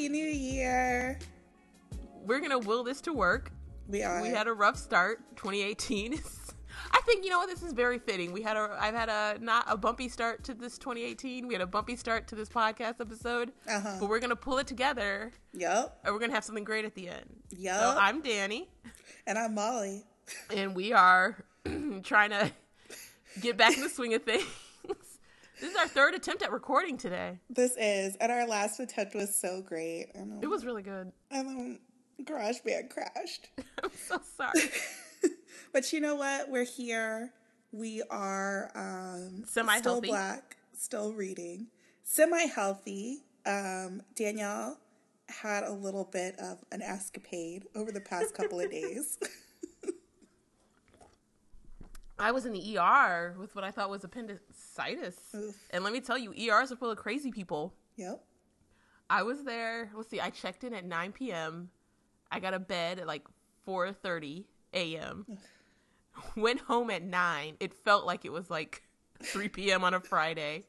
Happy New Year. We're gonna will this to work. We are. We had a rough start. 2018. I think you know what this is very fitting. We had a I've had a not a bumpy start to this 2018. We had a bumpy start to this podcast episode, Uh-huh. but we're gonna pull it together Yup. and we're gonna have something great at the end. Yup. So I'm Danny, and I'm Molly. and we are trying to get back in the swing of things. This is our third attempt at recording today. This is, and our last attempt was so great. It was really good. and then GarageBand crashed. I'm so sorry. But you know what? We're here. We are um, Semi-healthy. still black, still reading, semi healthy. Um, Danielle had a little bit of an escapade over the past couple of days. I was in the ER with what I thought was appendicitis. Oof. And let me tell you, ERs are full of crazy people. yep. I was there. Let's see. I checked in at 9 p.m. I got a bed at like 4:30 a.m. Went home at 9. It felt like it was like 3 p.m. on a Friday.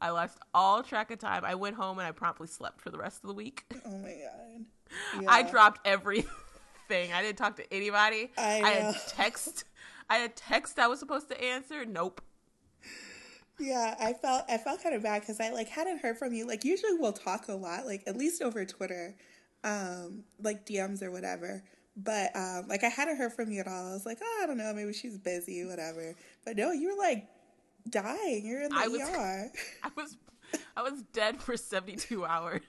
I lost all track of time. I went home and I promptly slept for the rest of the week. Oh my god. I dropped everything. I didn't talk to anybody. I had know. text. I had text I was supposed to answer. Nope. Yeah, I felt I felt kind of bad because I like hadn't heard from you. Like usually we'll talk a lot, like at least over Twitter, um, like DMs or whatever. But um, like I hadn't heard from you at all. I was like, oh, I don't know, maybe she's busy, whatever. But no, you were like dying. You're in the I was- ER. I was I was dead for 72 hours.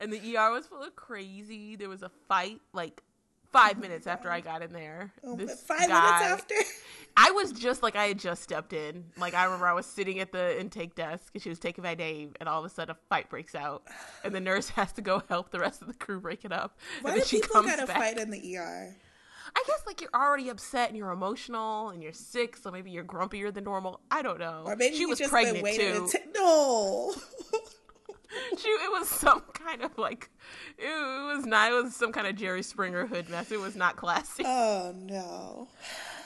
And the ER was full of crazy. There was a fight like 5 minutes after I got in there. Oh, This five guy- minutes after. I was just like I had just stepped in. Like I remember I was sitting at the intake desk and she was taking my name and all of a sudden a fight breaks out and the nurse has to go help the rest of the crew break it up. Why and do people comes gotta back. fight in the ER? I guess like you're already upset and you're emotional and you're sick, so maybe you're grumpier than normal. I don't know. Or maybe she was pregnant too. to t- no. She it was some kind of like it, was not it was some kind of Jerry Springer hood mess. It was not classy. oh no.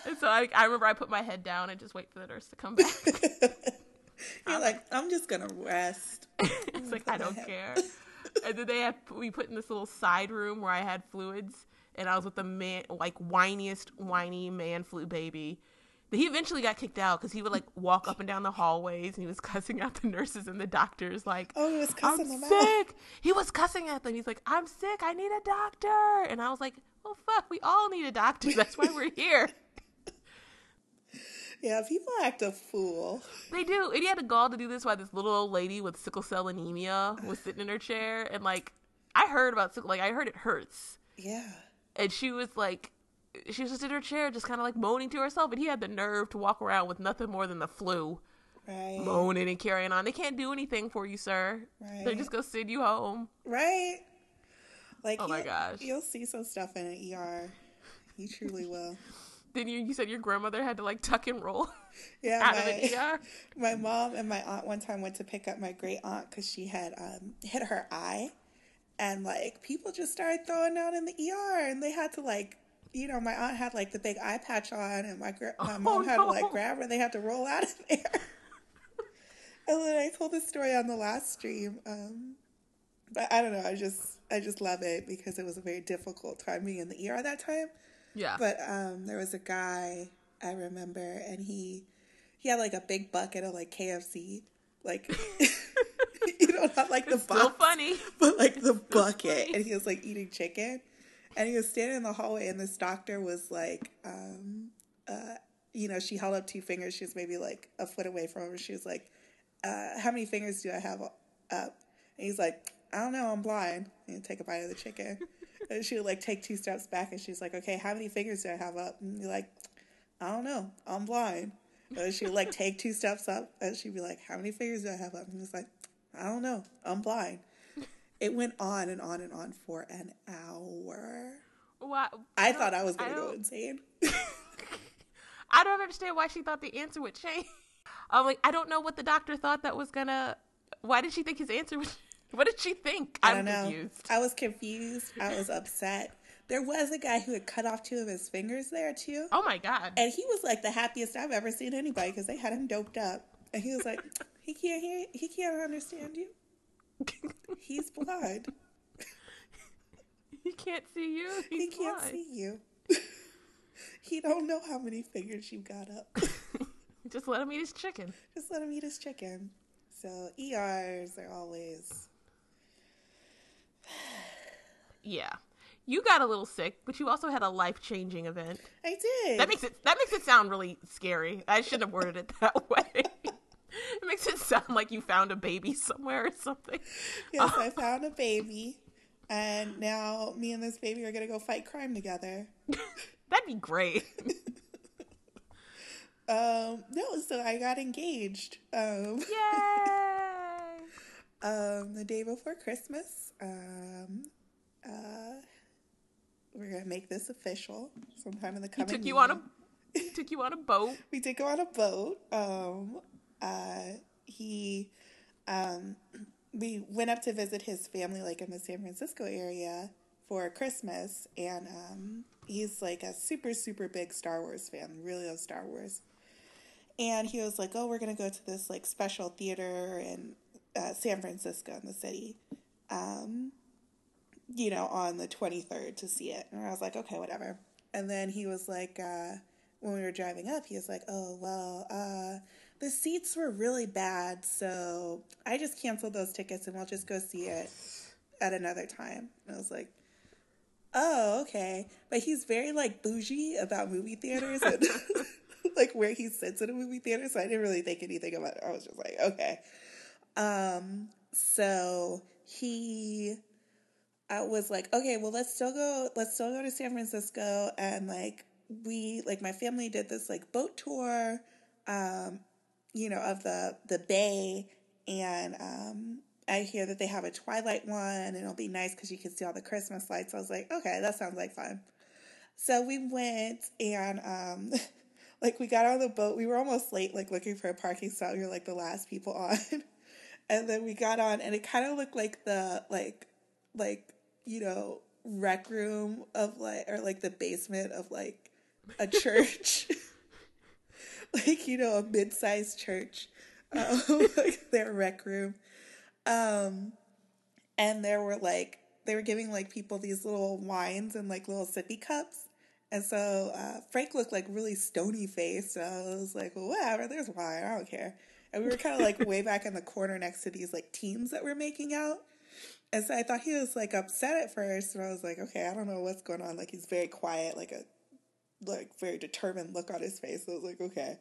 and so I, I remember I put my head down and just wait for the nurse to come back. You're like, I'm just gonna rest. it's like I don't care. And then they had we put in this little side room where I had fluids, and I was with the man like whiniest whiny man flu baby. He eventually got kicked out because he would like walk up and down the hallways and he was cussing out the nurses and the doctors like, Oh, he was I'm cussing out. sick. He was cussing at them. He's like, I'm sick. I need a doctor. And I was like, well, fuck, we all need a doctor. That's why we're here. Yeah, people act a fool. They do. And he had the gall to do this while this little old lady with sickle cell anemia was sitting in her chair. And like, I heard about sickle, like, I heard it hurts. Yeah. And she was like, she was just in her chair, just kind of like moaning to herself. And he had the nerve to walk around with nothing more than the flu, Right. moaning and carrying on. They can't do anything for you, sir. They're just going to send you home. Right? Like, Oh my gosh. You'll see some stuff in an ER. You truly will. Then you, you said your grandmother had to like tuck and roll Yeah, out of my, an ER. my mom and my aunt one time went to pick up my great aunt because she had um, hit her eye. And, like, people just started throwing down in the ER. And they had to, like, you know, my aunt had, like, the big eye patch on. And my, gra- my Oh, mom had to, like, grab her. They had to roll out of there. and then I told the story on the last stream. Um, but I don't know. I just, I just love it because it was a very difficult time being in the ER that time. Yeah. But um, there was a guy I remember, and he he had like a big bucket of like KFC, like you know, not like the it's still box, funny. but like the bucket, funny. and he was like eating chicken, and he was standing in the hallway, and this doctor was like, um, uh, you know, she held up two fingers. She was maybe like a foot away from him. She was like, uh, "How many fingers do I have up?" And he's like, "I don't know. I'm blind." And take a bite of the chicken. And she would like take two steps back and she's like, okay, how many fingers do I have up? And you're like, I don't know. I'm blind. And she would like take two steps up and she'd be like, how many fingers do I have up? And he's like, I don't know. I'm blind. It went on and on and on for an hour. Why? I thought I was going to go insane. I don't understand why she thought the answer would change. I'm like, I don't know what the doctor thought that was gonna. Why did she think his answer was? What did she think? I I'm don't know. confused. I was confused. I was upset. There was a guy who had cut off two of his fingers there too. Oh my god. And he was like the happiest I've ever seen anybody because they had him doped up. And he was like, he can't hear, he can't understand you. He's blind. he can't see you. He's he can't blind. see you. he don't know how many fingers you got up. Just let him eat his chicken. Just let him eat his chicken. So ERs are always Yeah. You got a little sick, but you also had a life changing event. I did. That makes it that makes it sound really scary. I shouldn't have worded it that way. it makes it sound like you found a baby somewhere or something. yes, I found a baby. And now me and this baby are gonna go fight crime together. That'd be great. Um, no, so I got engaged. Um, Yay! um, the day before Christmas. Um, uh, we're gonna make this official sometime in the coming. He took you on a year. took you on a boat. we did go on a boat. Um, uh, he, um, we went up to visit his family, like in the San Francisco area for Christmas, and um, he's like a super, super big Star Wars fan. Really loves Star Wars. And he was like, "Oh, we're gonna go to this like special theater in uh, San Francisco in the city." Um, you know, on the 23rd to see it. And I was like, okay, whatever. And then he was like, uh, when we were driving up, he was like, oh, well, uh, the seats were really bad. So I just canceled those tickets and we'll just go see it at another time. And I was like, oh, okay. But he's very like bougie about movie theaters and like where he sits in a movie theater. So I didn't really think anything about it. I was just like, okay. Um, so he I was like, okay, well, let's still go. Let's still go to San Francisco, and like we, like my family did this like boat tour, um, you know, of the the bay, and um, I hear that they have a twilight one, and it'll be nice because you can see all the Christmas lights. I was like, okay, that sounds like fun. So we went, and um, like we got on the boat. We were almost late, like looking for a parking spot. We were like the last people on, and then we got on, and it kind of looked like the like like you know rec room of like or like the basement of like a church like you know a mid-sized church um, like their rec room um and there were like they were giving like people these little wines and like little sippy cups and so uh, Frank looked like really stony faced. So I was like, well, whatever, there's wine, I don't care. And we were kind of like way back in the corner next to these like teams that were making out. And so I thought he was like upset at first, and I was like, okay, I don't know what's going on. Like he's very quiet, like a like very determined look on his face. I was like, okay.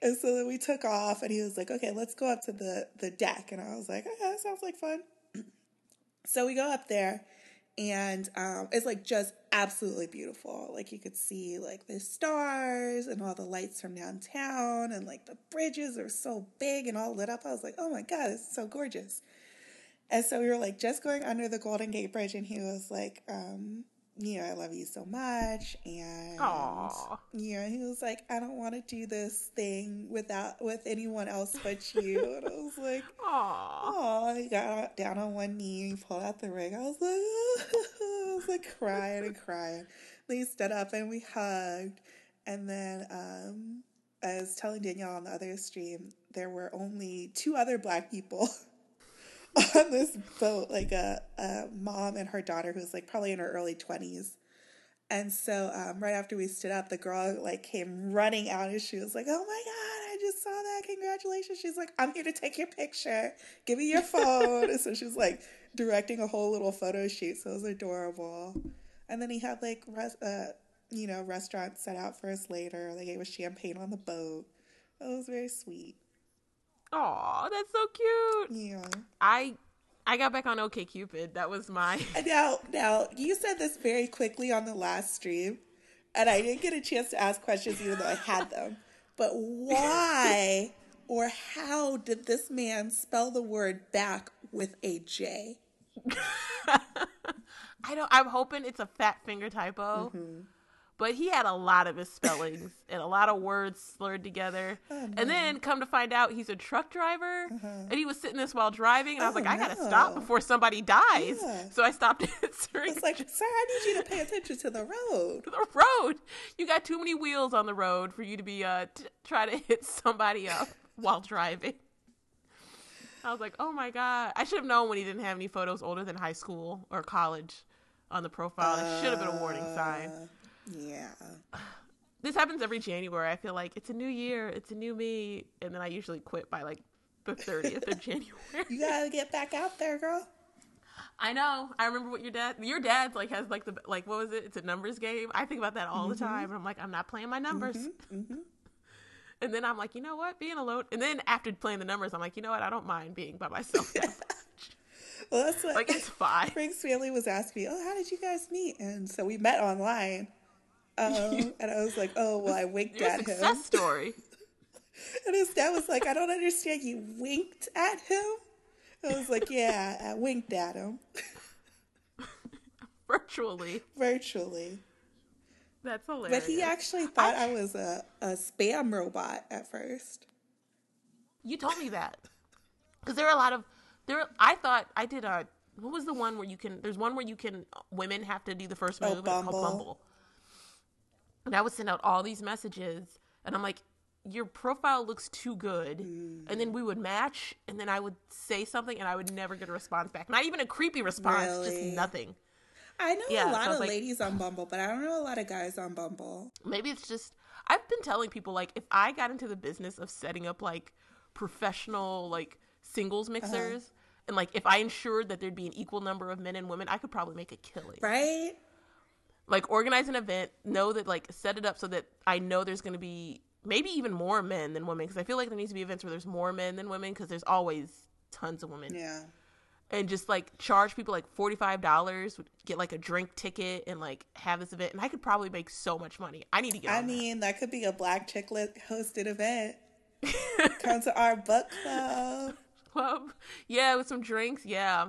And so then we took off, and he was like, okay, let's go up to the the deck. And I was like, okay, that sounds like fun. So we go up there, and um, it's like just absolutely beautiful. Like you could see like the stars and all the lights from downtown, and like the bridges are so big and all lit up. I was like, oh my god, it's so gorgeous. And so we were like just going under the Golden Gate Bridge, and he was like, um, you know, I love you so much. And, Aw. you know, he was like, I don't want to do this thing without, with anyone else but you. and I was like, Aw. oh, he got down on one knee, he pulled out the ring. I was like, I was like crying and crying. Then he stood up and we hugged. And then, um, I was telling Danielle on the other stream, there were only two other black people on this boat, like a, a mom and her daughter who's like probably in her early 20s. And so um, right after we stood up, the girl like came running out and she was like, "Oh my god, I just saw that! Congratulations!" She's like, "I'm here to take your picture. Give me your phone." and so she was like directing a whole little photo shoot. So it was adorable. And then he had like res- uh, you know restaurants set out for us later. They gave us champagne on the boat. It was very sweet. Aw, that's so cute. Yeah. I I got back on OkCupid. That was my Now, now you said this very quickly on the last stream, and I didn't get a chance to ask questions even though I had them. But why or how did this man spell the word back with a J? I don't I'm hoping it's a fat finger typo. Mm-hmm. But he had a lot of misspellings and a lot of words slurred together. Oh, And then come to find out he's a truck driver. And he was sitting this while driving and I was Uh-huh. Oh, like, I gotta stop before somebody dies. Yeah. So I stopped answering It's like, sir, I need you to pay attention to the road. the road. You got too many wheels on the road for you to be uh t- try to hit somebody up while driving. I was like, oh my god, I should have known when he didn't have any photos older than high school or college on the profile. It should have been a warning sign. Yeah. This happens every January. I feel like it's a new year, it's a new me, and then I usually quit by like the thirtieth of January. You gotta get back out there, girl. I know. I remember what your dad, your dad's like has like the like what was it? It's a numbers game. I think about that all the mm-hmm. time, and I'm like, I'm not playing my numbers. Mm-hmm, mm-hmm. And then I'm like, you know what? Being alone. And then after playing the numbers, I'm like, you know what? I don't mind being by myself. that much. Well, that's what like it's fine. Frank's family was asking me, "Oh, how did you guys meet?" And so we met online. Um, and I was like, "Oh, well, I winked Your at him." success story. And his dad was like, "I don't understand. You winked at him?" I was like, "Yeah, I winked at him Virtually. virtually." That's hilarious. But he actually thought I, was a, a spam robot at first. You told me that because there are a lot of there. I thought I did a. What was the one where you can? There's one where you can. Women have to do the first Oh, move. it's Bumble. called Bumble. And I would send out all these messages, and I'm like, "Your profile looks too good," and then we would match, and then I would say something, and I would never get a response back. Not even a creepy response, Really? just nothing. I know Yeah, a lot so of like- ladies on Bumble, but I don't know a lot of guys on Bumble. maybe it's just i've been telling people like if i got into the business of setting up like professional like singles uh-huh. mixers and like if i ensured that there'd be an equal number of men and women i could probably make a killing Right? Like organize an event know that like set it up so that i know there's going to be maybe even more men than women because i feel like there needs to be events where there's more men than women because there's always tons of women Yeah. and just like charge people like $45 get like a drink ticket and like have this event and i could probably make so much money i need to get I on that. mean, that could be a black Chick Lit hosted event. Come to our book club, club. Yeah, with some drinks. Yeah,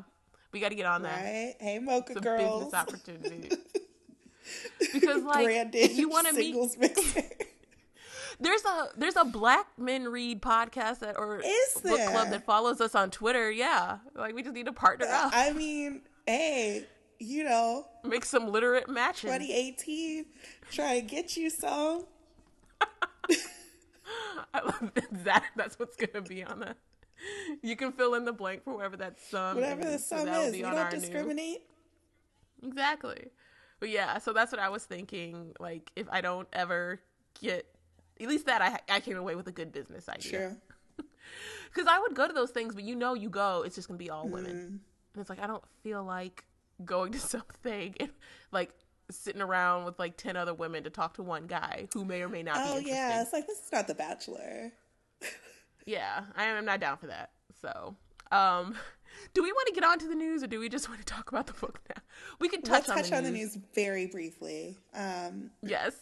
we got to get on that. right? Hey, Mocha a girls. business opportunity. because like Branded you want to meet. There's a there's a Black Men Read podcast that or Is book club that follows us on Twitter. Yeah, like we just need to partner up, I mean, hey, you know, make some literate matches. 2018, try to get you some. I love that. That's what's gonna be on the. You can fill in the blank for whatever that sum. Whatever the is, so sum is, we don't our new- discriminate. Exactly. But yeah, so that's what I was thinking. Like, if I don't ever get, at least that I I came away with a good business idea. True. Because I would go to those things, but you know, you go, it's just gonna be all women, Mm-hmm. and it's like I don't feel like going to something and like sitting around with like ten other women to talk to one guy who may or may not be Oh interesting. yeah, it's like this is not The Bachelor. Yeah, I am not down for that. So, um, do we want to get on to the news or do we just want to talk about the book now? We can touch, Let's on, touch the on the news. news very briefly. Um, Yes.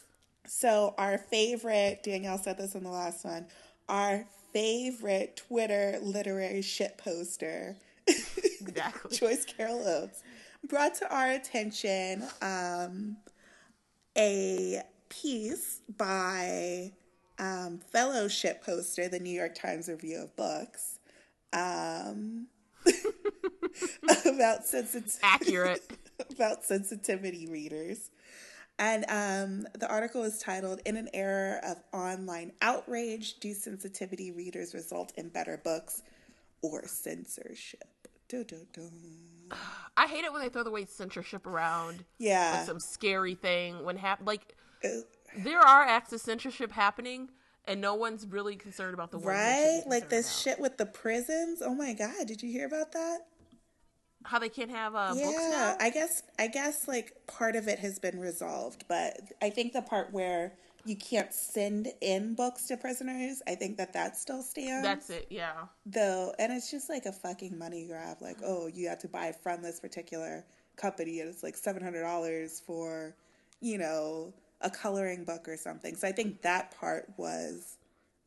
So our favorite, Danielle said this in the last one, our favorite Twitter literary shit poster, Exactly. Joyce Carol Oates, brought to our attention um, a piece by um, fellow shit poster, the New York Times Review of Books, um, about sensitivity Accurate. about sensitivity readers. And um, the article is titled In an Era of Online Outrage, Do Sensitivity Readers Result in Better Books or Censorship? Dun, dun, dun. I hate it when they throw the word censorship around. Yeah. Like some scary thing when hap- like Uh, there are acts of censorship happening and no one's really concerned about the right? Like this about. shit with the prisons. Oh my God. Did you hear about that? How they can't have uh, books yeah. I guess, I guess like part of it has been resolved, but I think the part where you can't send in books to prisoners, I think that that still stands. That's it, yeah. though and it's just like a fucking money grab like oh you have to buy from this particular company and it's like $700 for you know a coloring book or something so i think that part was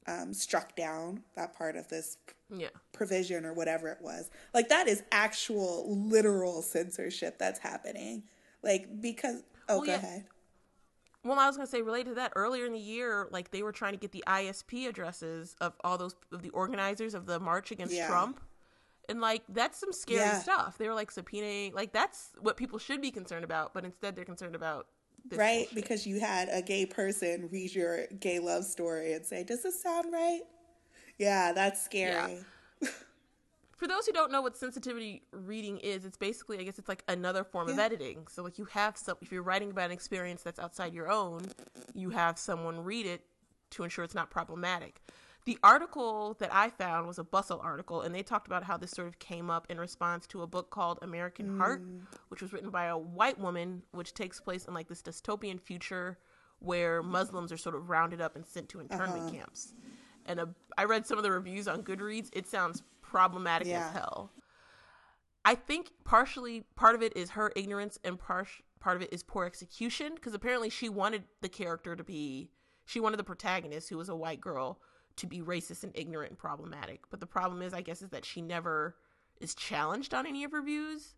um, struck down that part of this Yeah. provision or whatever it was like that is actual literal censorship that's happening like because oh Well, go yeah. ahead Well, I was gonna say related to that earlier in the year, like they were trying to get the ISP addresses of all those of the organizers of the march against Yeah. Trump, and like that's some scary Yeah. stuff. They were like subpoenaing, like that's what people should be concerned about, but instead they're concerned about right bullshit. because you had a gay person read your gay love story and say does this sound right yeah that's scary for those who don't know what sensitivity reading is, it's basically, I guess, it's like another form yeah. of editing. So, like, you have some, if you're writing about an experience that's outside your own, you have someone read it to ensure it's not problematic. The article that I found was a Bustle article, and they talked about how this sort of came up in response to a book called American mm. Heart, which was written by a white woman, which takes place in like this dystopian future where Muslims are sort of rounded up and sent to internment uh-huh. camps. And a, I read some of the reviews on Goodreads. It sounds problematic yeah. as hell. I think partially part of it is her ignorance and part part of it is poor execution because apparently she wanted the character to be she wanted the protagonist who was a white girl to be racist and ignorant and problematic. But the problem is, I guess, is that she never is challenged on any of her views.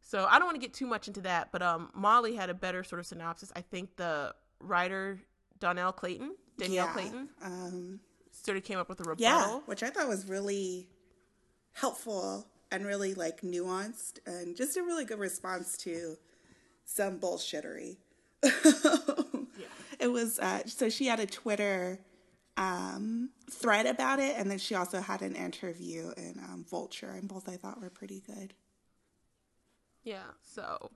So I don't want to get too much into that, but um, Molly had a better sort of synopsis. I think the writer Dhonielle Clayton, Dhonielle yeah, Clayton, um, sort of came up with a rebuttal, yeah, which I thought was really helpful and really like nuanced and just a really good response to some bullshittery. yeah. It was uh, so she had a Twitter um, thread about it, and then she also had an interview in um, Vulture, and both I thought were pretty good. Yeah, so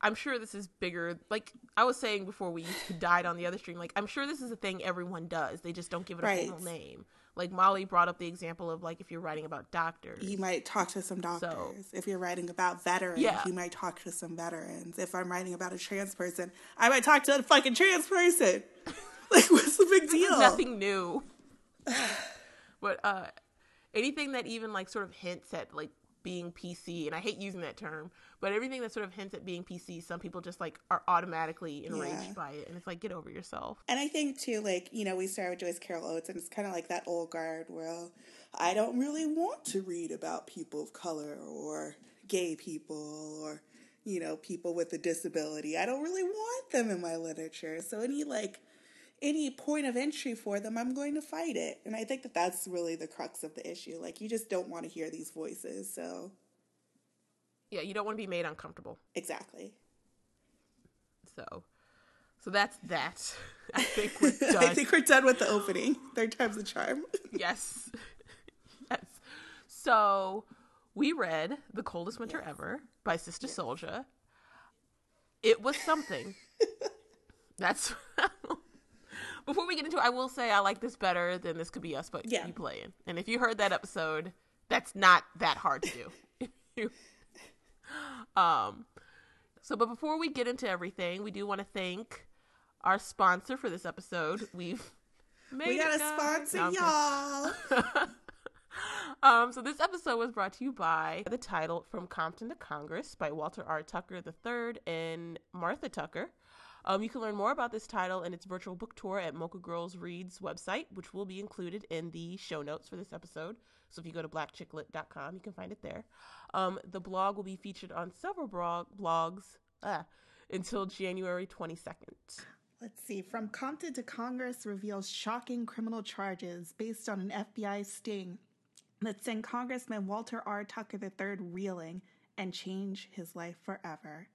I'm sure this is bigger. Like I was saying before, we died on the other stream. Like I'm sure this is a thing everyone does. They just don't give it a right. formal name. Like Molly brought up the example of like if you're writing about doctors, you might talk to some doctors. So, if you're writing about veterans, yeah. you might talk to some veterans. If I'm writing about a trans person, I might talk to a fucking trans person. like, the big deal? Nothing new. but uh, anything that even like sort of hints at like being PC, and I hate using that term, but everything that sort of hints at being PC, some people just like are automatically enraged yeah. by it, and it's like get over yourself. And I think too, like you know, we started with Joyce Carol Oates, and it's kind of like that old guard where I don't really want to read about people of color or gay people or you know people with a disability. I don't really want them in my literature. So any like any point of entry for them, I'm going to fight it. And I think that that's really the crux of the issue. Like, you just don't want to hear these voices. So, yeah, you don't want to be made uncomfortable. Exactly. So, so that's that. I think we're done. I think we're done with the opening. Third time's the charm. yes. Yes. So, we read The Coldest Winter yes. Ever by Sister yes. Souljah. It was something. that's before we get into it, I will say I like this better than this could be us, but yeah. you playing. And if you heard that episode, that's not that hard to do. um, so, but before we get into everything, we do want to thank our sponsor for this episode. We've made we got a sponsor, no, y'all. um, so this episode was brought to you by the title "From Compton to Congress" by Walter R. Tucker III and Martha Tucker. Um, you can learn more about this title and its virtual book tour at Mocha Girls Reads website, which will be included in the show notes for this episode. So if you go to blackchicklit.com, you can find it there. Um, the blog will be featured on several blog- blogs uh, until January 22nd. Let's see. From Compton to Congress reveals shocking criminal charges based on an FBI sting that sent Congressman Walter R. Tucker III reeling and change his life forever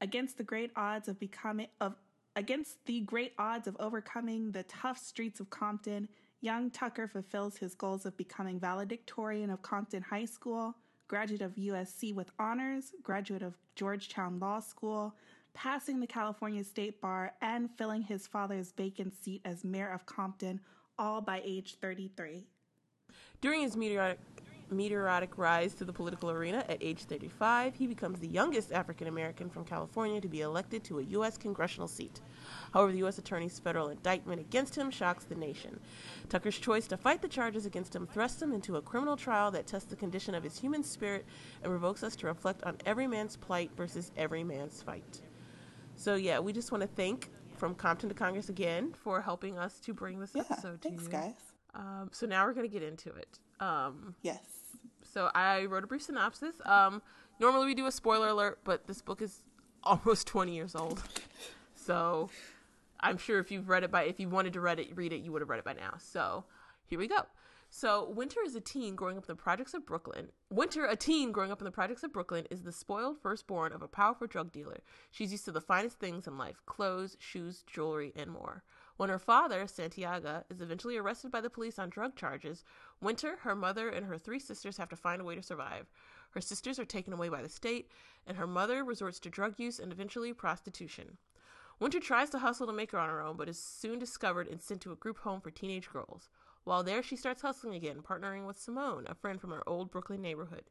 against the great odds of becoming of against the great odds of overcoming the tough streets of Compton, young Tucker fulfills his goals of becoming valedictorian of Compton High School, graduate of USC with honors, graduate of Georgetown Law School, passing the California State Bar, and filling his father's vacant seat as mayor of Compton, all by age 33. During his meteoric meteoric rise to the political arena at age 35, he becomes the youngest African American from California to be elected to a U.S. congressional seat. However, the U.S. Attorney's federal indictment against him shocks the nation. Tucker's choice to fight the charges against him thrusts him into a criminal trial that tests the condition of his human spirit and provokes us to reflect on every man's plight versus every man's fight. So, yeah, we just want to thank from Compton to Congress again for helping us to bring this yeah, episode to thanks, you. guys. Um, so now we're going to get into it. Um, yes. So I wrote a brief synopsis. Um, normally we do a spoiler alert, but this book is almost 20 years old. So I'm sure if you've read it by, if you wanted to read it, read it, you would have read it by now. So here we go. So Winter is a teen growing up in the projects of Brooklyn. Winter, a teen growing up in the projects of Brooklyn, is the spoiled firstborn of a powerful drug dealer. She's used to the finest things in life: clothes, shoes, jewelry, and more. When her father, Santiago, is eventually arrested by the police on drug charges, Winter, her mother, and her three sisters have to find a way to survive. Her sisters are taken away by the state, and her mother resorts to drug use and eventually prostitution. Winter tries to hustle to make her on her own, but is soon discovered and sent to a group home for teenage girls. While there, she starts hustling again, partnering with Simone, a friend from her old Brooklyn neighborhood.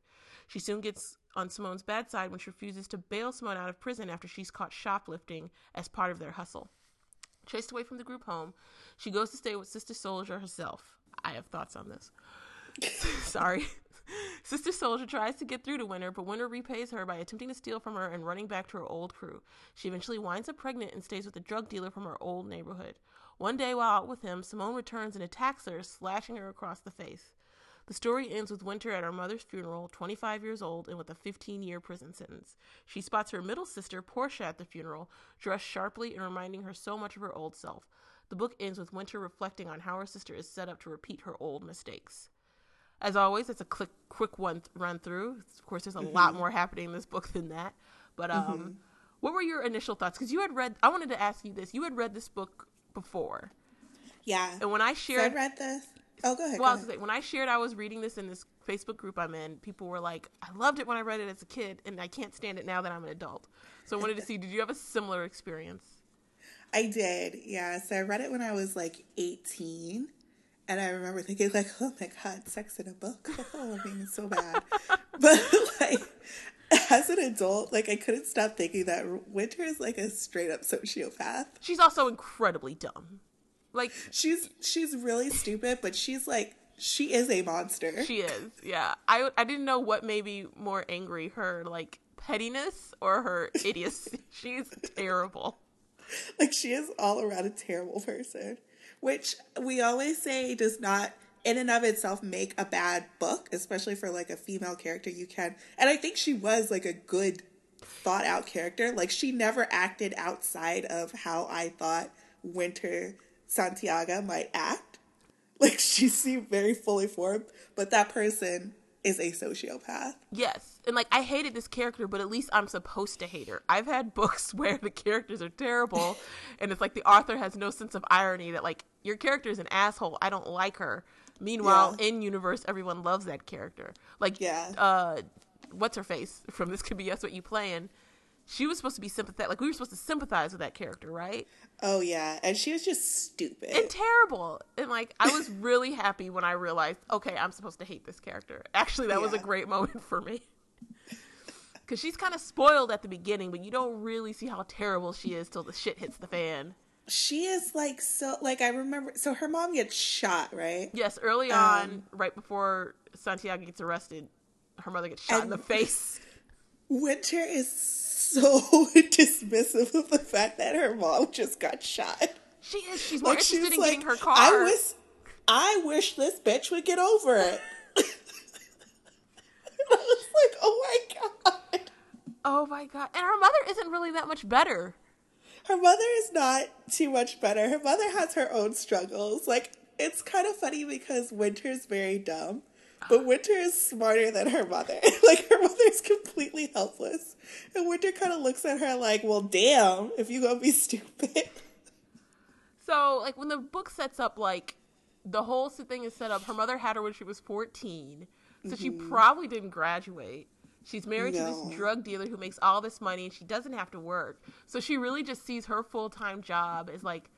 She soon gets on Simone's bad side when she refuses to bail Simone out of prison after she's caught shoplifting as part of their hustle. Chased away from the group home, she goes to stay with Sister Souljah herself. I have thoughts on this. Sorry. Sister Souljah tries to get through to Winter, but Winter repays her by attempting to steal from her and running back to her old crew. She eventually winds up pregnant and stays with a drug dealer from her old neighborhood. One day, while out with him, Simone returns and attacks her, slashing her across the face. The story ends with Winter at her mother's funeral, 25 years old, and with a 15 year prison sentence. She spots her middle sister, Portia, at the funeral, dressed sharply and reminding her so much of her old self. The book ends with Winter reflecting on how her sister is set up to repeat her old mistakes. As always, it's a quick, quick one run through. Of course, there's a mm-hmm. lot more happening in this book than that. But um, mm-hmm. what were your initial thoughts? Because you had read. I wanted to ask you this. You had read this book before. Yeah. And when I shared, so I read this. Oh, go ahead. Well, go ahead. when I shared I was reading this in this Facebook group I'm in, people were like, "I loved it when I read it as a kid, and I can't stand it now that I'm an adult." So I wanted to see, did you have a similar experience? I did, yeah. So I read it when I was like 18, and I remember thinking like, "Oh my god, sex in a book! Oh, I mean, it's so bad." but like, as an adult, like I couldn't stop thinking that Winter is like a straight up sociopath. She's also incredibly dumb. Like she's she's really stupid, but she's like she is a monster. She is. Yeah. I I didn't know what made me more angry, her like pettiness or her idiocy. she's terrible. Like she is all around a terrible person, which we always say does not in and of itself make a bad book, especially for like a female character you can. And I think she was like a good thought out character. Like she never acted outside of how I thought Winter Santiago might act. Like she seemed very fully formed, but that person is a sociopath. Yes. And like I hated this character, but at least I'm supposed to hate her. I've had books where the characters are terrible and it's like the author has no sense of irony that like your character is an asshole. I don't like her. Meanwhile, yeah. in universe everyone loves that character. Like yeah. uh what's her face from This Could Be Us What You Playing she was supposed to be sympathetic. Like we were supposed to sympathize with that character, right? Oh yeah, and she was just stupid and terrible. And like I was really happy when I realized, okay, I'm supposed to hate this character. Actually, that yeah. was a great moment for me. Cuz she's kind of spoiled at the beginning, but you don't really see how terrible she is till the shit hits the fan. She is like so like I remember so her mom gets shot, right? Yes, early um, on, right before Santiago gets arrested, her mother gets shot in the face. Winter is so dismissive of the fact that her mom just got shot. She is. She's more like, interested in like, getting her car. I wish, I wish this bitch would get over it. I was like, oh my god. Oh my god. And her mother isn't really that much better. Her mother is not too much better. Her mother has her own struggles. Like, it's kind of funny because Winter's very dumb. But Winter is smarter than her mother. like her mother is completely helpless. And Winter kind of looks at her like, "Well, damn, if you gonna be stupid." So, like when the book sets up like the whole thing is set up, her mother had her when she was 14. So mm-hmm. she probably didn't graduate. She's married no. to this drug dealer who makes all this money and she doesn't have to work. So she really just sees her full-time job as like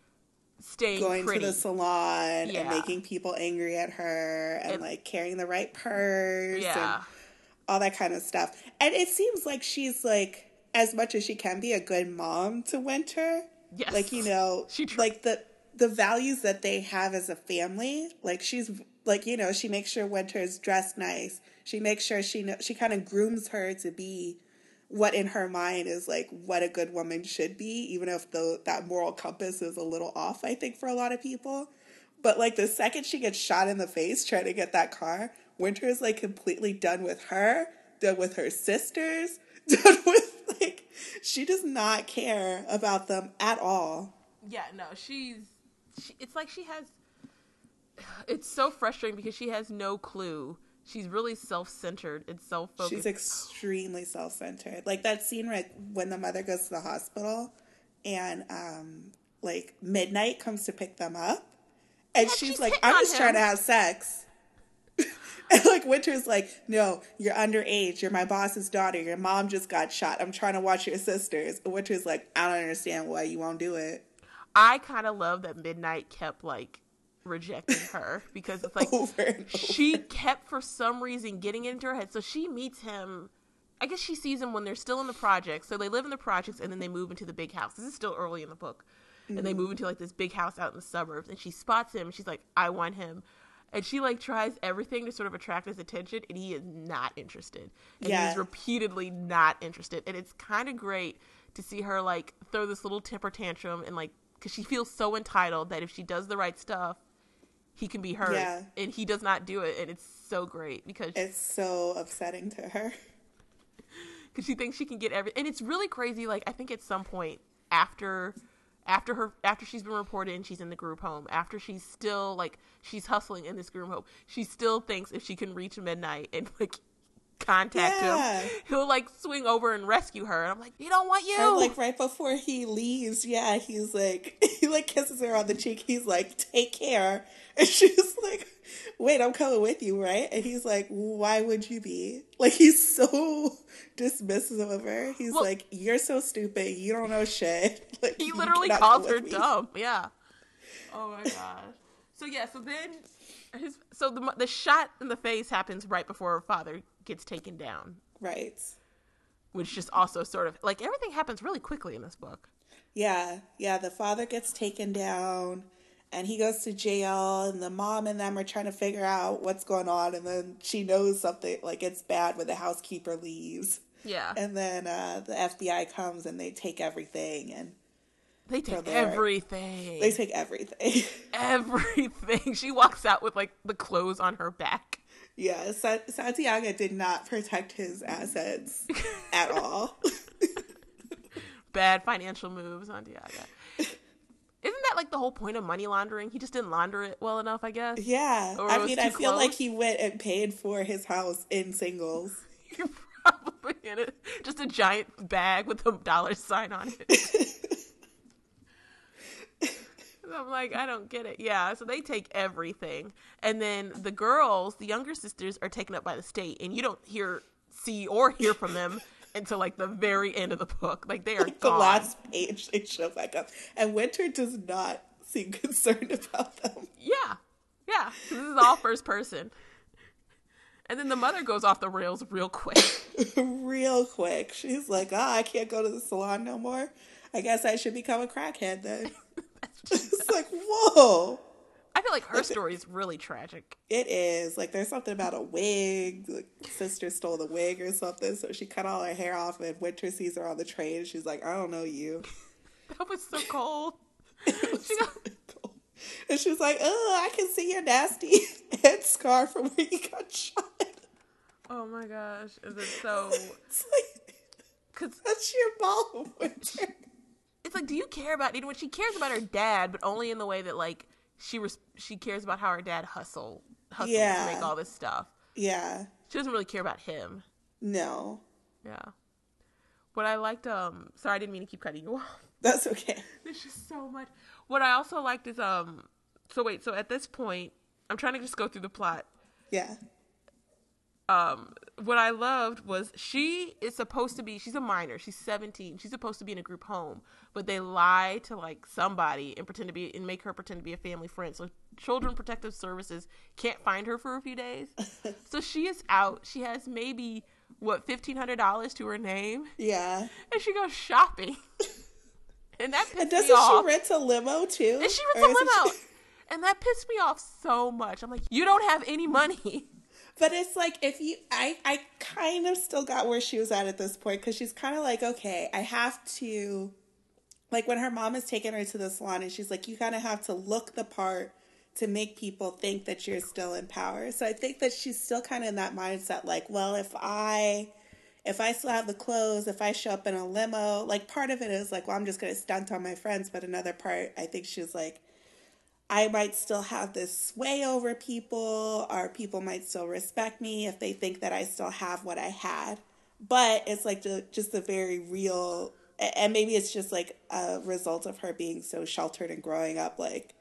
staying going pretty. to the salon yeah. and making people angry at her and it, like carrying the right purse yeah. and all that kind of stuff. And it seems like she's like as much as she can be a good mom to Winter. Yes. Like you know, she tr- like the the values that they have as a family. Like she's like you know, she makes sure Winter's dressed nice. She makes sure she know, she kind of grooms her to be what in her mind is like what a good woman should be, even if the that moral compass is a little off, I think, for a lot of people. But like the second she gets shot in the face trying to get that car, Winter is like completely done with her, done with her sisters, done with like she does not care about them at all. Yeah, no, she's she, it's like she has it's so frustrating because she has no clue she's really self-centered and self-focused. She's extremely self-centered. Like that scene right when the mother goes to the hospital and um like midnight comes to pick them up, and Yeah, she's she's like, "I'm just trying to have sex." and like Winter's like, "No, you're underage. You're my boss's daughter. Your mom just got shot. I'm trying to watch your sisters." And Winter's like, "I don't understand why you won't do it." I kind of love that Midnight kept like rejecting her because it's like over she kept for some reason getting into her head. So she meets him. I guess she sees him when they're still in the projects. So they live in the projects and then they move into the big house. This is still early in the book. And they move mm-hmm. into like this big house out in the suburbs. And she spots him. And she's like, I want him. And she like tries everything to sort of attract his attention. And he is not interested. And Yeah. he's repeatedly not interested. And it's kind of great to see her like throw this little temper tantrum and like, because she feels so entitled that if she does the right stuff, he can be hers. Yeah. And he does not do it. And it's so great because It's so upsetting to her. because she thinks she can get every and it's really crazy like i think at some point after after her after she's been reported and she's in the group home after she's still like she's hustling in this group home she still thinks if she can reach midnight and like contact Yeah. him he'll like swing over and rescue her and i'm like he don't want you Or like right before he leaves, yeah, he's like he like kisses her on the cheek. He's like, "Take care," and she's like, "Wait, I'm coming with you, right?" And he's like, "Why would you be?" Like he's so dismissive of her. He's Well- like, "You're so stupid. You don't know shit." Like he literally calls her dumb yeah oh my gosh so yeah so then his so the the shot in the face happens right before her father gets taken down Right. which just also sort of like everything happens really quickly in this book. Yeah, yeah. The father gets taken down, and he goes to jail, and the mom and them are trying to figure out what's going on, and then she knows something like it's bad when the housekeeper leaves, Yeah, and then uh, the FBI comes and they take everything, and they take everything. they take everything. everything. She walks out with like the clothes on her back. Yeah, Sa- Santiago did not protect his assets at all. Bad financial moves, Santiago. Isn't that like the whole point of money laundering? He just didn't launder it well enough, I guess. yeah, I mean, I feel like he went and paid for his house in singles. You're probably in it. Just a giant bag with a dollar sign on it. I'm like, I don't get it. Yeah, so they take everything. And then the girls, the younger sisters, are taken up by the state, and you don't hear, see, or hear from them until like the very end of the book. Like they are the gone. last page they show back up and winter does not seem concerned about them Yeah, yeah. This is all first person. And then the mother goes off the rails real quick. real quick she's like ah i can't go to the salon no more i guess i should become a crackhead then it's like whoa I feel like her story is really tragic. it is like there's something about a wig like sister stole the wig or something so she cut all her hair off and winter sees her on the train she's like i don't know you That was so cold. Was got- cool. and she was like oh i can see your nasty head scar from where you got shot Oh my gosh, is it so? it's like Because That's your mom, Winter. It's like, do you care about? You know, she cares about her dad, but only in the way that like she res- she cares about how her dad hustle hustled Yeah. to make all this stuff. Yeah. She doesn't really care about him. No. Yeah. What I liked, um, sorry, I didn't mean to keep cutting you off. That's okay. There's just so much. What I also liked is, um, so wait, so at this point, I'm trying to just go through the plot. Yeah. um what I loved was she is supposed to be she's a minor, she's 17. She's supposed to be in a group home, but they lie to like somebody and pretend to be and make her pretend to be a family friend. So Children Protective Services can't find her for a few days. so she is out. She has maybe what $1500 to her name Yeah. and she goes shopping. and that pissed And doesn't off. she rent a limo too? and she Or rents a limo. she- And that pissed me off so much. I'm like, you don't have any money. But it's like if you, I, I kind of still got where she was at at this point because she's kind of like, okay, I have to, like when her mom is taking her to the salon and she's like, you kind of have to look the part to make people think that you're still in power. So I think that she's still kind of in that mindset, like, well, if I, if I still have the clothes, if I show up in a limo, like part of it is like, well, I'm just going to stunt on my friends. But another part, I think she's like, I might still have this sway over people, or people might still respect me if they think that I still have what I had. But it's like just a very real and maybe it's just like a result of her being so sheltered and growing up like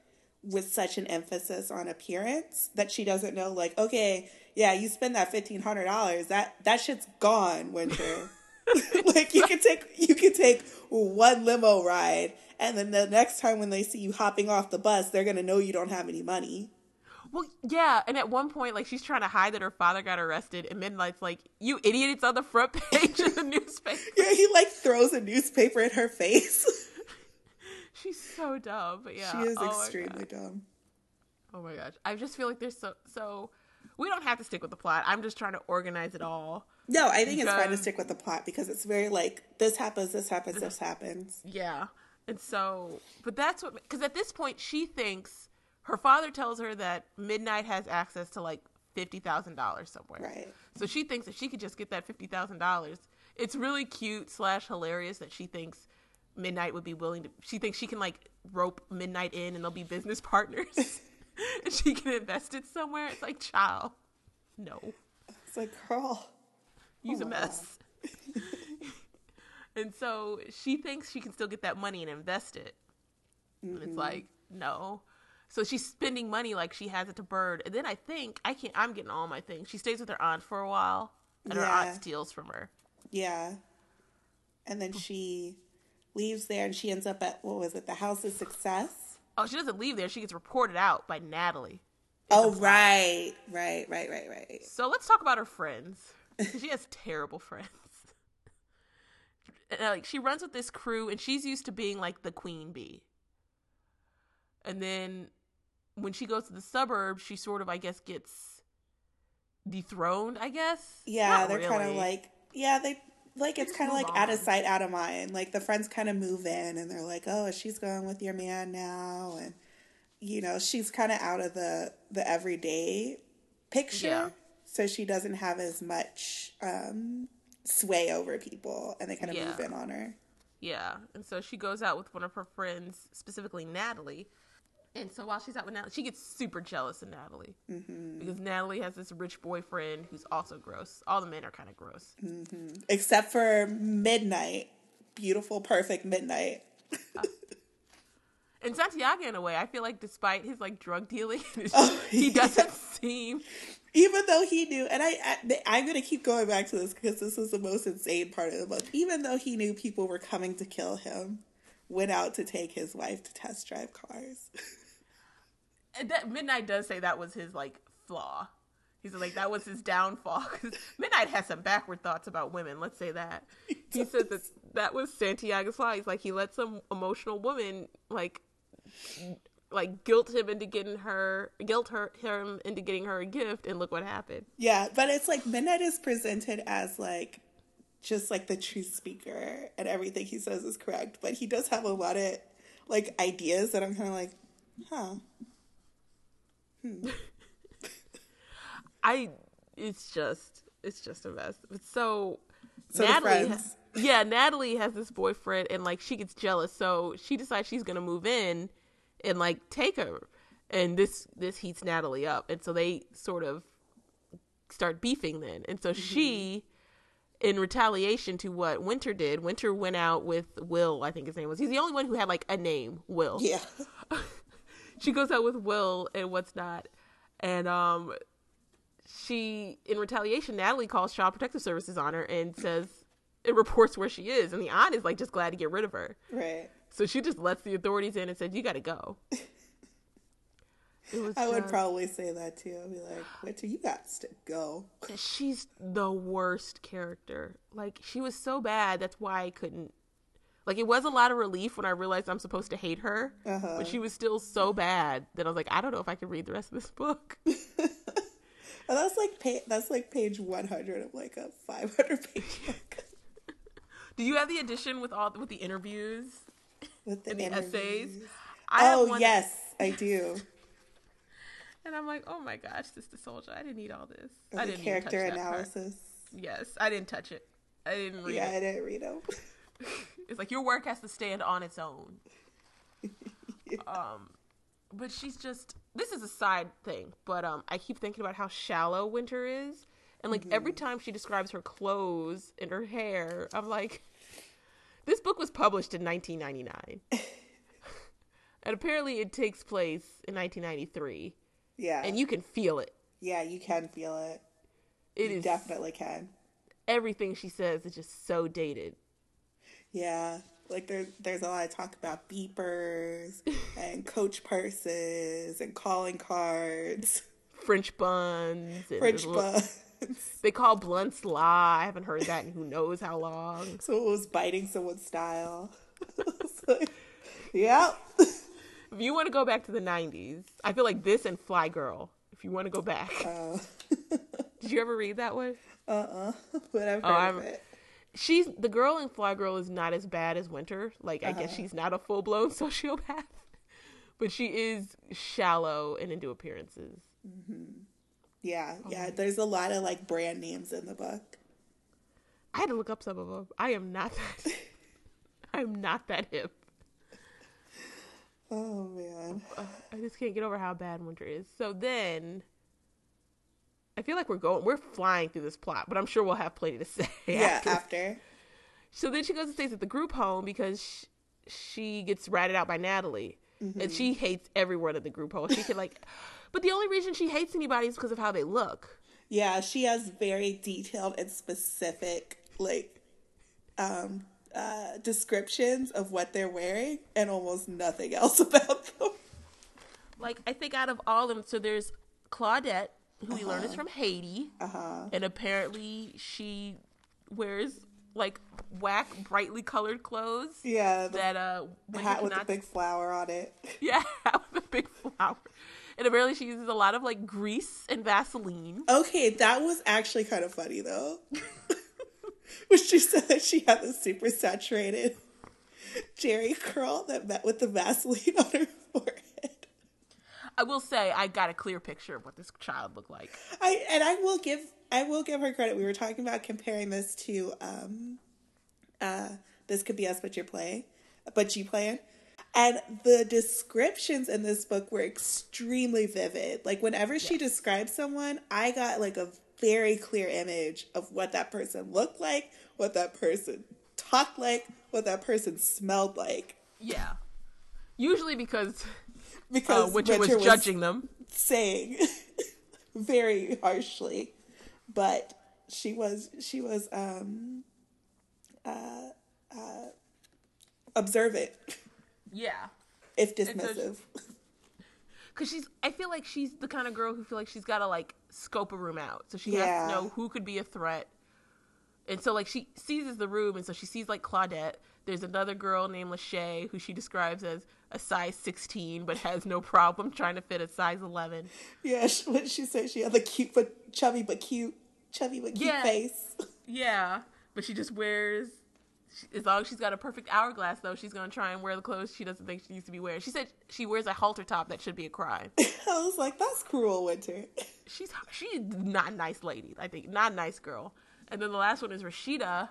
with such an emphasis on appearance that she doesn't know like okay yeah you spend that $1500 that that shit's gone winter like you can take you can take one limo ride and then the next time when they see you hopping off the bus they're gonna know you don't have any money Well, yeah, and at one point, like she's trying to hide that her father got arrested, and Midnight's like, "You idiot! It's on the front page of the newspaper." yeah he like throws a newspaper in her face She's so dumb, but yeah, she is oh extremely dumb Oh my gosh, I just feel like there's so so. We don't have to stick with the plot. I'm just trying to organize it all. no i think it's fine to stick with the plot because it's very like this happens this happens this happens Yeah. And so, but that's what, because at this point, she thinks her father tells her that Midnight has access to like $50,000 somewhere. right So she thinks if she could just get that $50,000, it's really cute slash hilarious that she thinks Midnight would be willing to, she thinks she can like rope Midnight in and they'll be business partners and she can invest it somewhere. It's like, child, no. it's like girl Use Oh a mess. and so she thinks she can still get that money and invest it. And Mm-hmm. it's like, no. So she's spending money like she has it to bird. And then I think I can't I'm getting all my things. She stays with her aunt for a while. And her aunt steals from her. Yeah. And then she leaves there and she ends up at what was it, the house of success? Oh, she doesn't leave there. She gets reported out by Natalie. Oh right. Right, right, right, right. So let's talk about her friends. She has terrible friends. And, like she runs with this crew, and she's used to being like the queen bee. And then when she goes to the suburbs, she sort of, I guess, gets dethroned. I guess. Yeah, Not they're kind of like yeah, they like it's kind of like out of sight, out of mind. Like the friends kind of move in and they're like, "Oh, she's going with your man now." And you know, she's kind of out of the the everyday picture. Yeah. So she doesn't have as much um sway over people and they kind of Yeah. move in on her. Yeah, and so she goes out with one of her friends, specifically Natalie. And so while she's out with Natalie, she gets super jealous of Natalie Mm-hmm. because Natalie has this rich boyfriend who's also gross. All the men are kind of gross. except for midnight beautiful perfect midnight And Santiago, in a way, I feel like despite his like drug dealing, Oh, he doesn't seem. Even though he knew and i, I i'm gonna keep going back to this because this is the most insane part of the book even though he knew people were coming to kill him went out to take his wife to test drive cars and That Midnight does say that was his like flaw. He's like that was his downfall. Midnight has some backward thoughts about women. Let's say that. He said that that was Santiago's flaw. He's like he let some emotional woman like like guilt him into getting her guilt her him into getting her a gift, and look what happened. yeah but it's like midnight is presented as like just like the truth speaker and everything he says is correct but he does have a lot of like ideas that i'm kind of like huh hmm. I it's just it's just a mess. But so, So Natalie, yeah, Natalie has this boyfriend, and like she gets jealous, so she decides she's gonna move in and like take her, and this this heats Natalie up, and so they sort of start beefing then, and so she. In retaliation to what Winter did, Winter went out with Will, I think his name was. He's the only one who had like a name, Will. Yeah. She goes out with Will and what's not, and um, she in retaliation, Natalie calls Child Protective Services on her and says it reports where she is, and the aunt is like just glad to get rid of her, right so she just lets the authorities in and said you got to go. I would probably say that too i'd be like winter you got to go she's the worst character. Like she was so bad, that's why I couldn't. Like it was a lot of relief when I realized I'm supposed to hate her, Uh-huh. but she was still so bad that I was like, I don't know if I can read the rest of this book. And that's like pa- that's like page one hundred of like a five hundred page book Do you have the edition with all with the interviews with the, and the essays? I have Oh yes, I do. and I'm like, oh my gosh, Sister Souljah, I didn't need all this. With I didn't character that part. analysis. Yes, I didn't touch it. I didn't read Yeah, it. I didn't read them. It's like your work has to stand on its own. Um, but she's just this is a side thing, but um, I keep thinking about how shallow Winter is, and like every time she describes her clothes and her hair, I'm like, This book was published in 1999. and apparently it takes place in 1993. Yeah. And you can feel it. yeah, you can feel it. It you is definitely can. everything she says is just so dated. Yeah. Like there, there's a lot of talk about beepers and coach purses and calling cards, French buns. and French there's buns. They call blunts lie. I haven't heard that in who knows how long. So it was biting someone's style. Like, yep. If you want to go back to the 90s, I feel like this and Fly Girl. If you want to go back. Uh Did you ever read that one? Uh-uh. But I've heard Oh, of it. She's the girl in Fly Girl is not as bad as Winter. Like I Uh-huh. guess she's not a full blown sociopath, but she is shallow and into appearances. Yeah, Oh. yeah. There's a lot of like brand names in the book. I had to look up some of them. I am not that. I'm not that hip. Oh man. Uh, I just can't get over how bad Winter is. So then, I feel like we're going, we're flying through this plot, but I'm sure we'll have plenty to say. Yeah, after. after. So then she goes and stays at the group home because sh- she gets ratted out by Natalie, and she hates everyone at the group home. She can like, but the only reason she hates anybody is because of how they look. Yeah, she has very detailed and specific like um uh descriptions of what they're wearing and almost nothing else about them. Like I think out of all of them, so there's Claudette, who we learn is from Haiti, Uh-huh. and apparently she wears like whack, brightly colored clothes Yeah, the that uh hat with the cannot- big flower on it. yeah hat with a big flower, and apparently she uses a lot of like grease and Vaseline. Okay, that was actually kind of funny though. when she said that she had the super saturated Jheri curl that met with the Vaseline on her forehead. I will say I got a clear picture of what this child looked like. I and I will give I will give her credit. We were talking about comparing this to um uh this could be us but you're playing but you playing. And the descriptions in this book were extremely vivid. Like whenever she described someone, I got like a very clear image of what that person looked like, what that person talked like, what that person smelled like. Yeah. Usually because Because uh, Winter, was Winter judging them. saying very harshly but she was she was um uh uh observant Yeah. she- dismissive Cause she's, I feel like she's the kind of girl who feel like she's got to like scope a room out, so she Yeah. has to know who could be a threat, and so like she seizes the room, and so she sees like Claudette. There's another girl named Lachey who she describes as a size 16, but has no problem trying to fit a size 11. yeah she, what she said she had the cute but chubby but cute chubby but cute Yeah. face Yeah, but she just wears. As long as she's got a perfect hourglass, though, she's gonna try and wear the clothes she doesn't think she needs to be wearing. She said she wears a halter top that should be a crime. i was like that's cruel winter she's she's not a nice lady. I think not a nice girl. And then the last one is Rashida,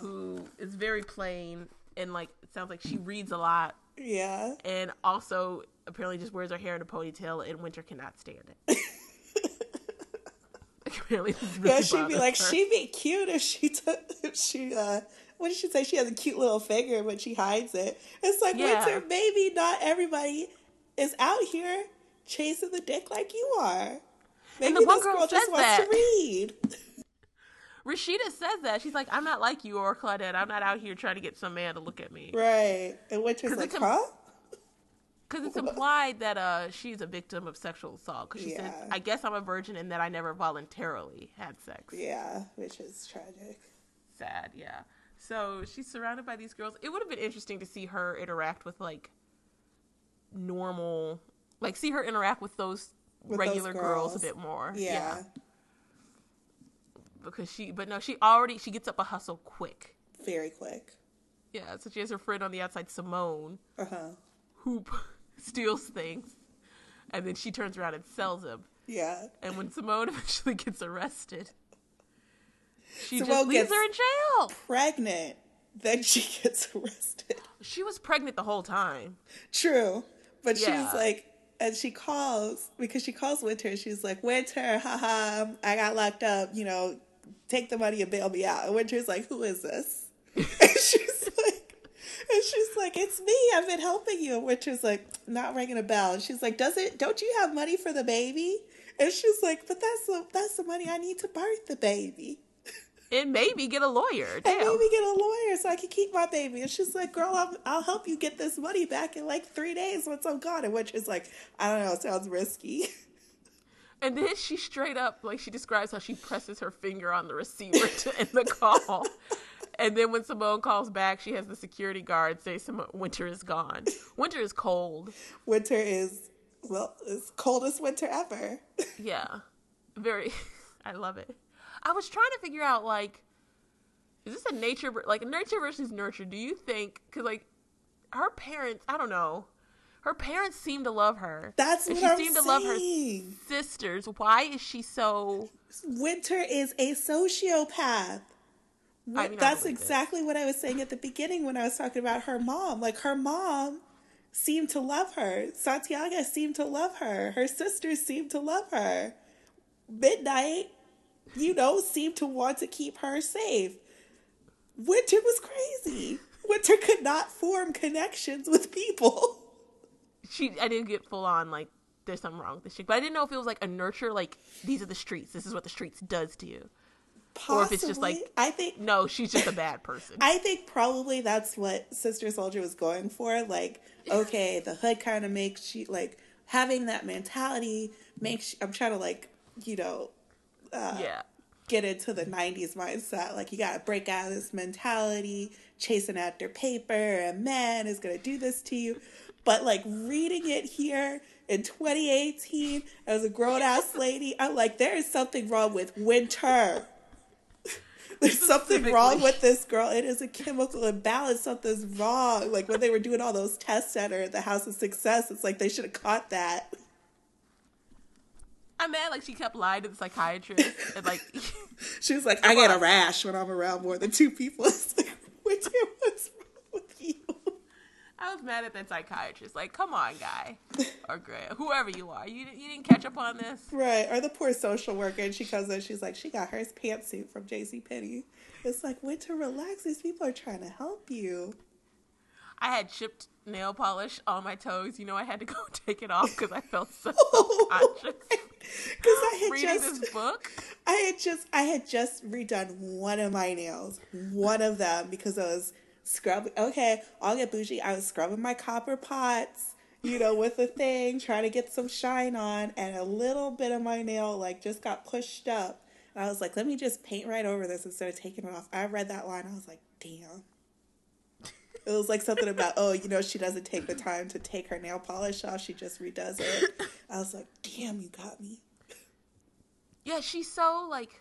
who is very plain and like it sounds like she reads a lot yeah and also apparently just wears her hair in a ponytail and winter cannot stand it. apparently, really yeah she'd be like her. she'd be cute if she took if she uh what did she say? She has a cute little finger, but she hides it. It's like Yeah. Winter, maybe not everybody is out here chasing the dick like you are. Maybe the one this girl girl just wants that. to read. Rashida says that she's like, I'm not like you or Claudette. I'm not out here trying to get some man to look at me. Right. And Winter's like, a- huh? Because it's implied that uh she's a victim of sexual assault. Because she Yeah. I guess I'm a virgin and that I never voluntarily had sex. Yeah, which is tragic. sad yeah so she's surrounded by these girls it would have been interesting to see her interact with like normal like see her interact with those With those regular girls. girls. a bit more Yeah. because she but no she already she gets up a hustle quick Very quick. yeah so she has her friend on the outside simone Uh huh. who steals things and then she turns around and sells them Yeah. and when simone eventually gets arrested she Simone just leaves her in jail Pregnant. Then she gets arrested. she was pregnant the whole time True. But Yeah. she's like, and she calls because she calls Winter. And she's like, Winter, haha, I got locked up. You know, take the money and bail me out. And Winter's like, who is this? and she's like, And she's like, "It's me. I've been helping you." Which is like not ringing a bell. And she's like, "Does it? Don't you have money for the baby?" And she's like, "But that's the that's the money I need to birth the baby." And maybe get a lawyer. And maybe get a lawyer so I can keep my baby. And she's like, "Girl, I'll, I'll help you get this money back in like three days once I'm gone." And which is like, I don't know, it sounds risky. And then she straight up, like, she describes how she presses her finger on the receiver to end the call. and then when Simone calls back, she has the security guard say, Simone, Winter is gone. Winter is cold. Winter is well, it's coldest winter ever. Yeah. Very, I love it. I was trying to figure out, like, is this a nature, like, nature versus nurture? Do you think, because, like, her parents, I don't know. Her parents seem to love her. That's and what she I'm seemed to love her sisters. Why is she so Winter is a sociopath. I mean, That's it. exactly what I was saying at the beginning when I was talking about her mom. Like her mom seemed to love her. Santiago seemed to love her. Her sisters seemed to love her. Midnight, you know, seemed to want to keep her safe. Winter was crazy. Winter could not form connections with people. she I didn't get full on like there's something wrong with this chick. But I didn't know if it was like a nurture, like these are the streets. This is what the streets does to you. Possibly, Or if it's just like- I think No, she's just a bad person. I think probably that's what Sister Souljah was going for. Like, okay, the hood kind of makes you like having that mentality makes. I'm trying to like, you know, Uh, yeah. get into the '90s mindset. Like, you got to break out of this mentality, chasing after paper, and man is gonna do this to you. But like reading it here in 2018 as a grown ass lady, I'm like, there is something wrong with winter. There's something wrong with this girl. It is a chemical imbalance. Something's wrong. Like when they were doing all those tests at her at the House of Success, it's like they should have caught that. I'm mad like she kept lying to the psychiatrist and like She was like, I get a rash when I'm around more than two people. It's like, which what's wrong with you? I was mad at that psychiatrist. Like, come on, guy or girl, whoever you are, you you didn't catch up on this. Right. Or the poor social worker, and she comes in, she's like, she got her pantsuit from J.C. Penney. It's like, Winter, relax. These people are trying to help you. I had chipped nail polish on my toes. You know, I had to go take it off because I felt so Oh, conscious Because I had reading just, this book. I had just, I had just redone one of my nails, one of them, because I was scrubbing. Okay, I'll get bougie. I was scrubbing my copper pots, you know, with a thing, trying to get some shine on, and a little bit of my nail like just got pushed up. And I was like, let me just paint right over this instead of taking it off. I read that line. I was like, damn. It was like something about, oh, you know, she doesn't take the time to take her nail polish off. She just redoes it. I was like, damn, you got me. Yeah, she's so like.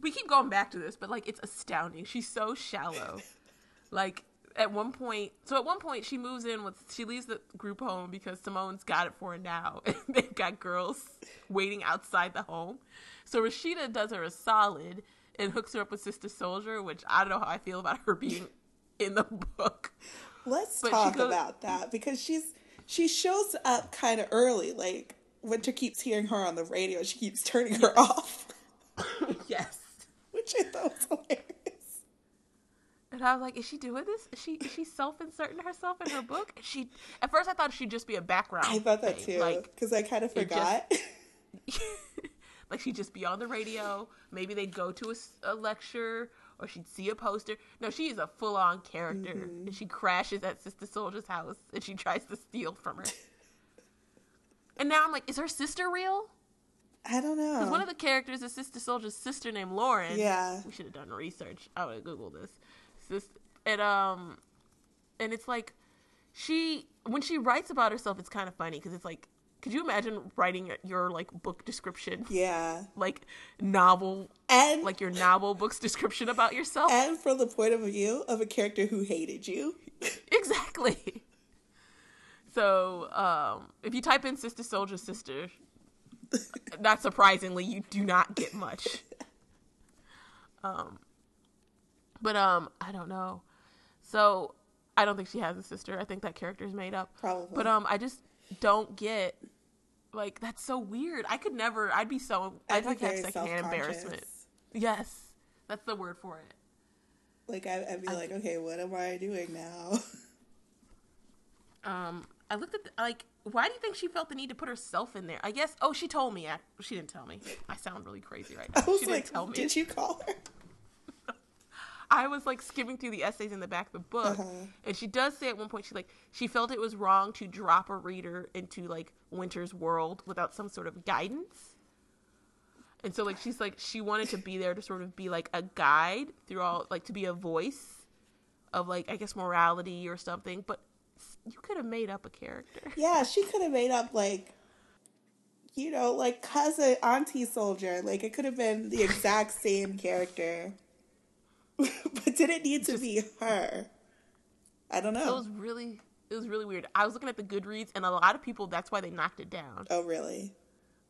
We keep going back to this, but like it's astounding. She's so shallow. like at one point, so at one point she moves in with she leaves the group home because Simone's got it for her now, and they've got girls waiting outside the home. So Rashida does her a solid and hooks her up with Sister Souljah, which I don't know how I feel about her being in the book. Let's But talk goes- about that because she's she shows up kind of early. Like Winter keeps hearing her on the radio. She keeps turning her off, yes. which I thought was hilarious. And I was like, is she doing this? Is she is she self inserting herself in her book? She at first I thought she'd just be a background. I thought that thing, too Like because I kind of just- forgot. like she'd just be on the radio. Maybe they'd go to a lecture or she'd see a poster. No, she is a full on character. Mm-hmm. And she crashes at Sister Souljah's house and she tries to steal from her. and now I'm like, is her sister real? I don't know. Because one of the characters is Sister Souljah's sister named Lauren. Yeah. We should have done research. I would have Googled this. Sis- and um, and it's like she when she writes about herself, it's kind of funny because it's like, could you imagine writing your, like book description, yeah, like novel, and like your novel book's description about yourself? and from the point of view of a character who hated you. exactly. So, um, if you type in Sister Souljah Sister, not surprisingly, you do not get much. Um, but um, I don't know. So I don't think she has a sister. I think that character is made up. Probably. But um, I just don't get like that's so weird. I could never. I'd be so. I'd, I'd be like have secondhand embarrassment. Yes, that's the word for it. Like I, I'd be like, okay, what am I doing now? Um, I looked at the, like, why do you think she felt the need to put herself in there? I guess. Oh, she told me. I, she didn't tell me. I sound really crazy right now. I was she like, didn't tell me. did you call her? I was like skimming through the essays in the back of the book, Uh-huh. and she does say at one point she like she felt it was wrong to drop a reader into like Winter's world without some sort of guidance. And so like she's like she wanted to be there to sort of be like a guide through all like to be a voice of like I guess morality or something, but you could have made up a character. Yeah, she could have made up like, you know, like cousin, auntie Souljah. Like it could have been the exact same character, but did it need to be her? I don't know. It was really it was really weird. I was looking at the Goodreads and a lot of people that's why they knocked it down. Oh, really?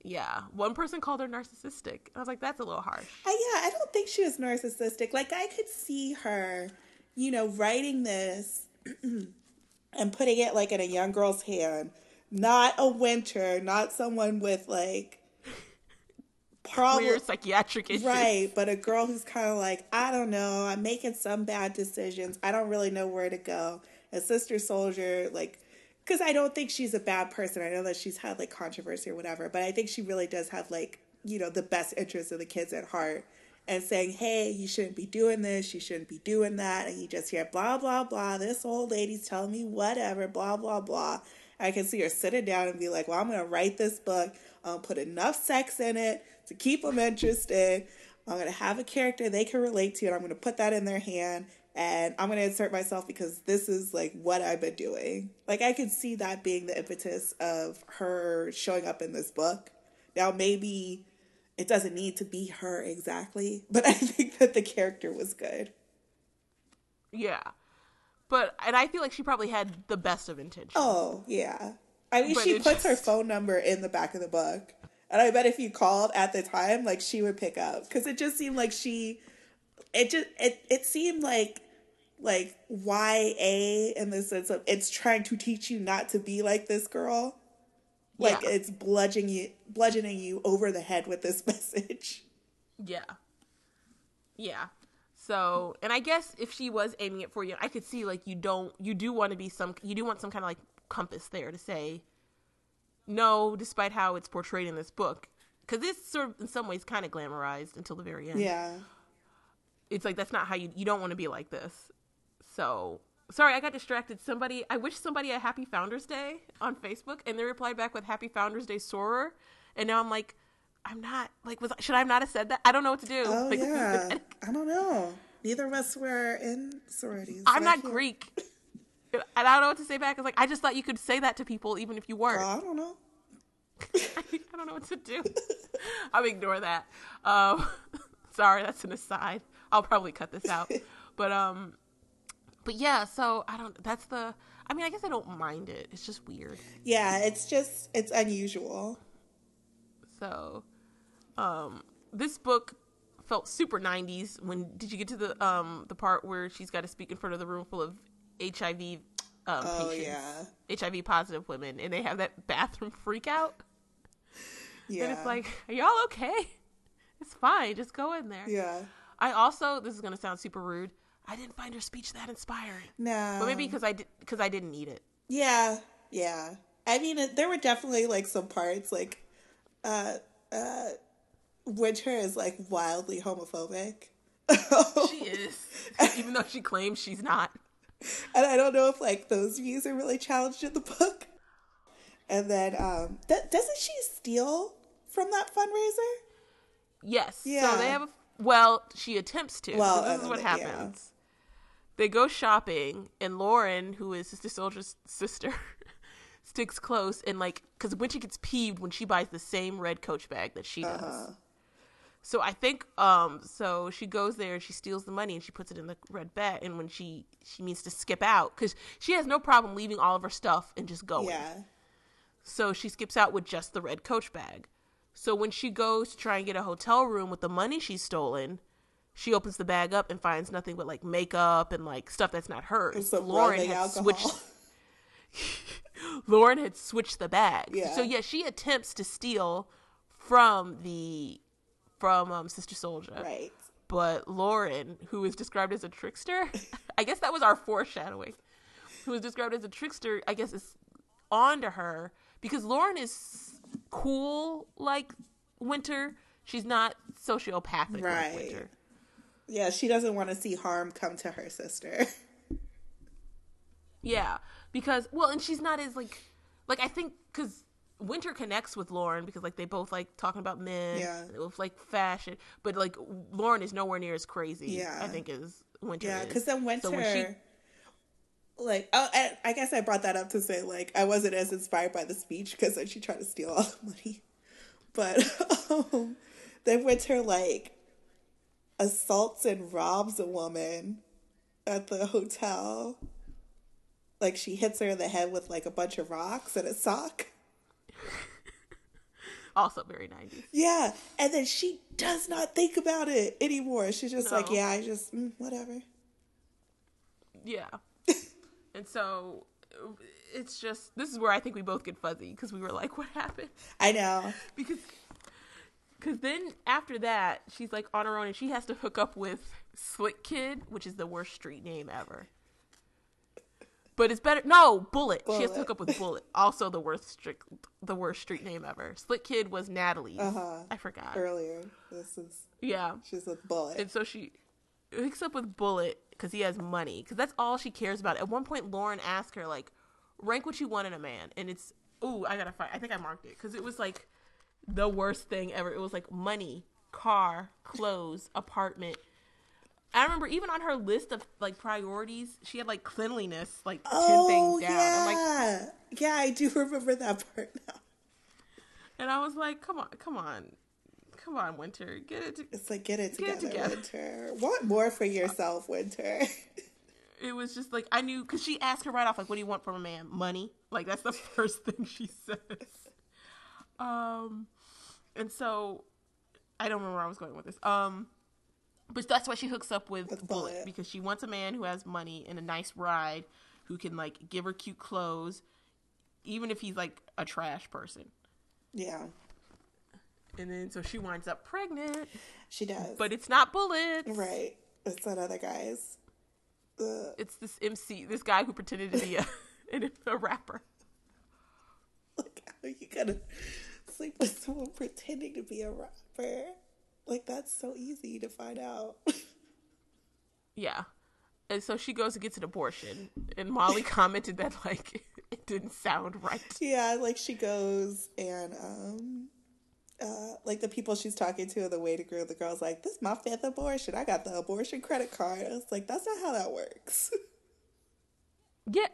Yeah. One person called her narcissistic. I was like, that's a little harsh. I, yeah, I don't think she was narcissistic. Like I could see her, you know, writing this and putting it like in a young girl's hand, not a winter, not someone with like probably Clear psychiatric issues. right, but a girl who's kind of like, I don't know, I'm making some bad decisions. I don't really know where to go. A Sister Souljah, like, because I don't think she's a bad person. I know that she's had like controversy or whatever, but I think she really does have like, you know, the best interests of the kids at heart. And saying, hey, you shouldn't be doing this, you shouldn't be doing that. And you just hear blah, blah, blah. This old lady's telling me whatever, blah, blah, blah. I can see her sitting down and be like, well, I'm going to write this book. I'll put enough sex in it to keep them interested. I'm going to have a character they can relate to, and I'm going to put that in their hand. And I'm going to insert myself because this is like what I've been doing. Like, I could see that being the impetus of her showing up in this book. Now, maybe it doesn't need to be her exactly, but I think that the character was good. Yeah. But and I feel like she probably had the best of intentions. Oh, yeah. I mean, But she puts her phone number in the back of the book. And I bet if you called at the time, like she would pick up because it just seemed like she, it just it it seemed like like YA in the sense of it's trying to teach you not to be like this girl, like Yeah. it's bludgeoning you bludgeoning you over the head with this message. Yeah. Yeah. So, and I guess if she was aiming it for you, I could see like you don't, you do want to be some, you do want some kind of like compass there to say, no, despite how it's portrayed in this book, because it's sort of in some ways kind of glamorized until the very end. Yeah, It's like that's not how you, you don't want to be like this. So, sorry, I got distracted. Somebody, I wish somebody a happy Founders Day on Facebook, and they replied back with Happy Founders Day Soror, and now I'm like. I'm not like was should I not have said that? I don't know what to do. oh Like, yeah. I don't know. Neither of us were in sororities. I'm not Greek. And I don't know what to say back. I was like, I just thought you could say that to people even if you weren't. Oh, I don't know. I don't know what to do. I'll ignore that. Um, sorry, that's an aside. I'll probably cut this out. But um, but yeah. So I don't. That's the. I mean, I guess I don't mind it. It's just weird. Yeah, it's just it's unusual. So, um, this book felt super 90s. When did you get to the um the part where she's got to speak in front of the room full of HIV um, Oh patients, yeah, HIV positive women, and they have that bathroom freak out, yeah. and it's like, are y'all okay? It's fine, just go in there. yeah, I also, this is gonna sound super rude. I didn't find her speech that inspiring, no, but maybe because I did because I didn't need it. yeah, yeah. I mean, it, there were definitely like some parts like, uh, uh, Winter is like wildly homophobic. She is, even though she claims she's not. And I don't know if like those views are really challenged in the book. And then, um, th- doesn't she steal from that fundraiser? Yes. Yeah. So they have a well, she attempts to. Well, so this is what they- yeah. happens. They go shopping, and Lauren, who is Sister Souljah's sister, sticks close and like because when she gets peeved when she buys the same red Coach bag that she does. Uh-huh. So I think um so she goes there and she steals the money and she puts it in the red bag and when she she means to skip out because she has no problem leaving all of her stuff and just going. Yeah, So she skips out with just the red coach bag. So when she goes to try and get a hotel room with the money she's stolen, she opens the bag up and finds nothing but like makeup and like stuff that's not hers. some Lauren had alcohol. switched Lauren had switched the bag. Yeah. So yeah, she attempts to steal from the from um, Sister Souljah. right. But Lauren, who is described as a trickster, I guess that was our foreshadowing. Who is described as a trickster, I guess is onto her because Lauren is cool like Winter. She's not sociopathic Right. like Winter. Yeah, she doesn't want to see harm come to her sister. Yeah, because well, and she's not as like like I think because Winter connects with Lauren because like they both like talking about men, Yeah. with like fashion, but like Lauren is nowhere near as crazy. Yeah. I think as Winter. Yeah, because then Winter, So when she- like, oh, I, I guess I brought that up to say like I wasn't as inspired by the speech because then she tried to steal all the money, but um, then Winter like assaults and robs a woman at the hotel. Like she hits her in the head with like a bunch of rocks and a sock. Also very nineties. Yeah, and then she does not think about it anymore. She's just like, yeah, I just mm, whatever. Yeah, and so it's just this is where I think we both get fuzzy because we were like, what happened? I know. because because then after that she's like on her own and she has to hook up with slick kid which is the worst street name ever but it's better no bullet, she has to hook up with bullet. Also the worst strict the worst street name ever. Slick kid was Natalie. Uh-huh. i forgot. Earlier, this is yeah. she's with bullet. and so she hooks up with bullet because he has money because that's all she cares about. At one point lauren asked her like rank what you want in a man. And it's ooh i gotta find i think i marked it because it was like the worst thing ever. It was like money car clothes apartment i remember even on her list of like priorities she had like cleanliness like 10 oh things down yeah, I'm like, yeah, I do remember that part now. and i was like come on come on come on winter get it to- It's like get it Get together, it together. Winter. Want more for yourself, Winter. it was just like I knew because she asked her right off, like, "What do you want from a man? Money?" Like that's the first thing she says. Um, and so I don't remember where I was going with this. Um, but that's why she hooks up with, With Bullet because she wants a man who has money and a nice ride, who can like give her cute clothes, even if he's like a trash person. yeah, And then so she winds up pregnant, she does. but it's not Bullet. right, it's that other guy's. Uh, It's this MC, this guy who pretended to be a, a rapper. like how you gonna sleep with someone pretending to be a rapper? Like that's so easy to find out. Yeah. And so she goes and gets an abortion. And Molly commented that like it didn't sound right. yeah, like she goes and um uh like the people she's talking to in the waiting room, the girl's like, This is my fifth abortion. I got the abortion credit card. I was like, That's not how that works. Yeah.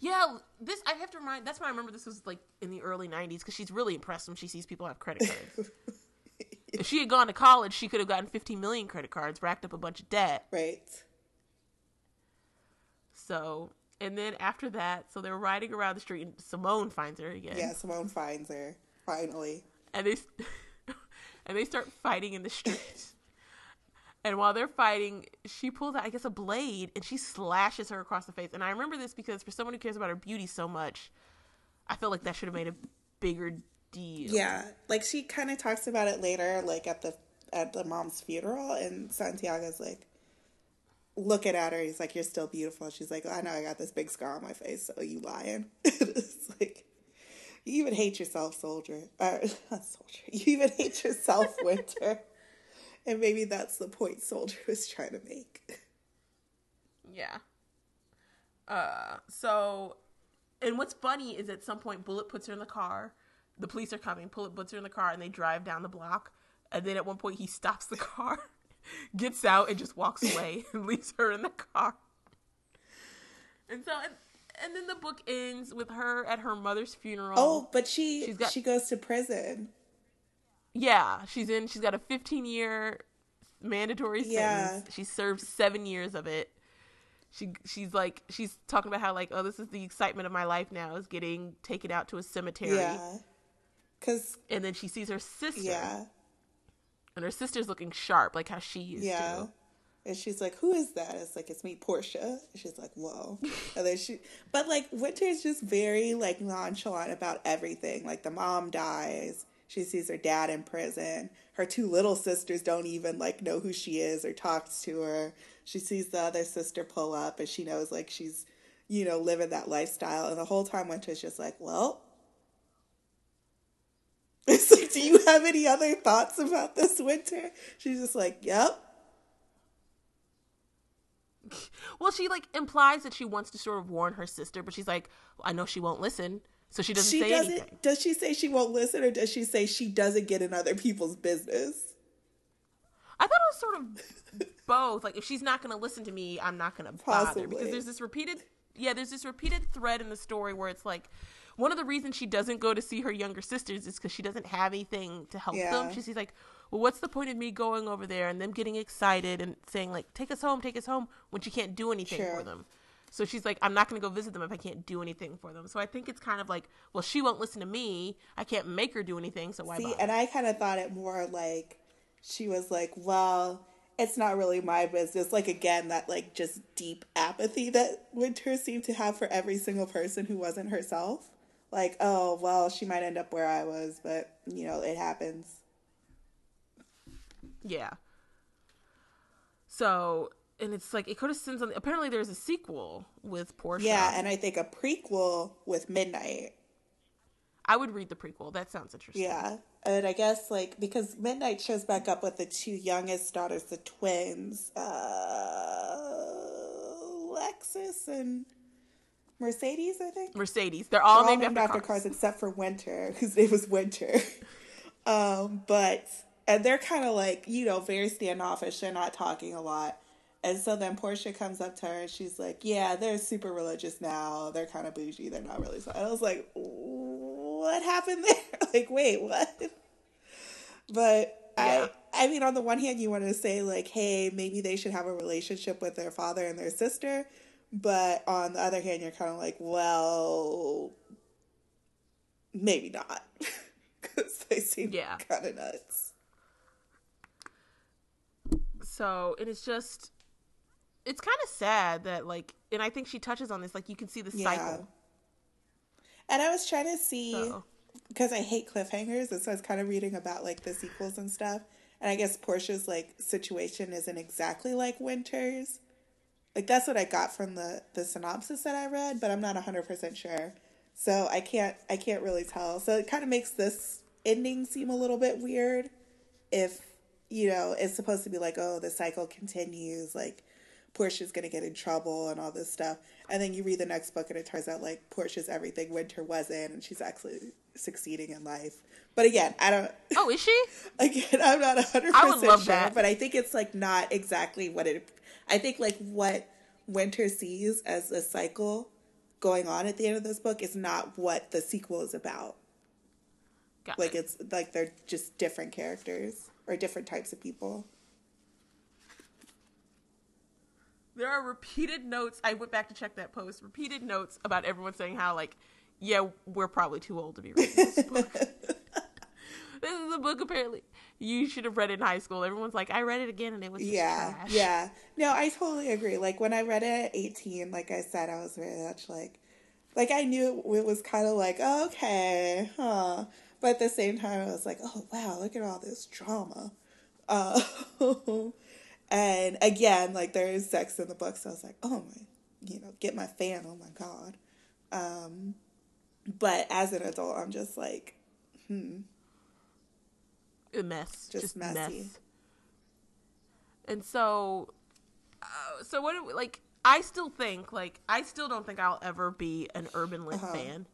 yeah, this I have to remind that's why I remember this was like in the early 90s cuz she's really impressed when she sees people have credit cards. If she had gone to college, she could have gotten 15 million credit cards, racked up a bunch of debt. right. So, and then after that, so they're riding around the street and Simone finds her again. Yeah, Simone finds her, finally. and they and they start fighting in the street. And while they're fighting, she pulls out, I guess, a blade, and she slashes her across the face. And I remember this because for someone who cares about her beauty so much, I feel like that should have made a bigger deal. Yeah, like she kind of talks about it later, like at the at the mom's funeral, and Santiago's like looking at her. He's like, "You're still beautiful." She's like, "I know, I got this big scar on my face, so you lying?" it's like you even hate yourself, Souljah. Uh, not Souljah. You even hate yourself, Winter. and maybe that's the point Souljah was trying to make. Yeah. Uh, so, and what's funny is at some point, Bullet puts her in the car. The police are coming. Puts her in the car, and they drive down the block. And then at one point, he stops the car, gets out, and just walks away and leaves her in the car. And so, and, and then the book ends with her at her mother's funeral. Oh, but she She's got- she goes to prison. Yeah, she's in. She's got a 15 year mandatory Yeah. sentence. She served seven years of it. She she's like she's talking about how like oh this is the excitement of my life now is getting taken out to a cemetery. Yeah, because And then she sees her sister. yeah. And her sister's looking sharp, like how she used Yeah. to. And she's like, "Who is that?" It's like, "It's me, Portia." And she's like, "Whoa." and then she, but like Winter's just very like nonchalant about everything. Like the mom dies, She sees her dad in prison. Her two little sisters don't even like know who she is or talks to her. She sees the other sister pull up and she knows like she's, you know, living that lifestyle. And the whole time Winter's just like, well, it's like, do you have any other thoughts about this winter? She's just like, yep. Well, she like implies that she wants to sort of warn her sister, but she's like, I know she won't listen, so she doesn't she say doesn't, anything. Does she say she won't listen, or does she say she doesn't get in other people's business? I thought it was sort of both. Like, if she's not going to listen to me, I'm not going to bother Possibly. because there's this repeated, yeah, there's this repeated thread in the story where it's like. One of the reasons she doesn't go to see her younger sisters is because she doesn't have anything to help Yeah. them. She's like, well, what's the point of me going over there and them getting excited and saying like, take us home, take us home when she can't do anything Sure. for them. So she's like, I'm not going to go visit them if I can't do anything for them. So I think it's kind of like, well, she won't listen to me. I can't make her do anything. So why See, bother? and I kind of thought it more like she was like, well, it's not really my business. Like, again, that like just deep apathy that Winter seemed to have for every single person who wasn't herself. Like, oh, well, she might end up where I was, but, you know, it happens. Yeah. So, and it's like, it could have sins on. Apparently, there's a sequel with Portia. Yeah, and I think a prequel with Midnight. I would read the prequel. That sounds interesting. Yeah. And I guess, like, because Midnight shows back up with the two youngest daughters, the twins, uh, Lexus and Mercedes, I think. Mercedes. They're all They're all named, after, cars. except for Winter, whose name was Winter. um, but and they're kind of like you know very standoffish. They're not talking a lot. And so then Portia comes up to her and she's like, "Yeah, they're super religious now. They're kind of bougie. They're not really." So I was like, "What happened there? like, wait, what?" But Yeah. I, I mean, on the one hand, you want to say like, "Hey, maybe they should have a relationship with their father and their sister," but on the other hand, you're kind of like, "Well, maybe not," because they seem Yeah. kind of nuts. So, and it's just, it's kind of sad that, like, and I think she touches on this, like, you can see the Yeah. cycle. And I was trying to see because I hate cliffhangers, and so I was kind of reading about like the sequels and stuff. And I guess Portia's like situation isn't exactly like Winter's. Like that's what I got from the the synopsis that I read, but I'm not hundred percent sure. So I can't I can't really tell. So it kind of makes this ending seem a little bit weird. If you know it's supposed to be like oh the cycle continues like Portia's gonna get in trouble and all this stuff, and then you read the next book and it turns out like Portia's everything Winter wasn't, and she's actually succeeding in life. But again, I don't. oh, is she? Again, I'm not hundred percent sure, that. but I think it's like not exactly what it. I think like what Winter sees as a cycle going on at the end of this book is not what the sequel is about. Got Like it. it's like they're just different characters or different types of people. There are repeated notes. I went back to check that post. Repeated notes about everyone saying how, like, yeah, we're probably too old to be reading this book. this is a book apparently you should have read it in high school. Everyone's like, I read it again and it was Yeah, trash. yeah. No, I totally agree. Like when I read it at 18, like I said, I was very much like, like I knew it was kind of like, okay, huh. But at the same time, I was like, oh wow, look at all this drama. Uh, and again, like there is sex in the book, so I was like, oh my, you know, get my fan. Oh my god. Um, but as an adult, I'm just like, hmm, a mess, Just just, messy. mess. And so, uh, so what? Do we, like, I still think, like, I still don't think I'll ever be an urban lit Uh-huh. fan,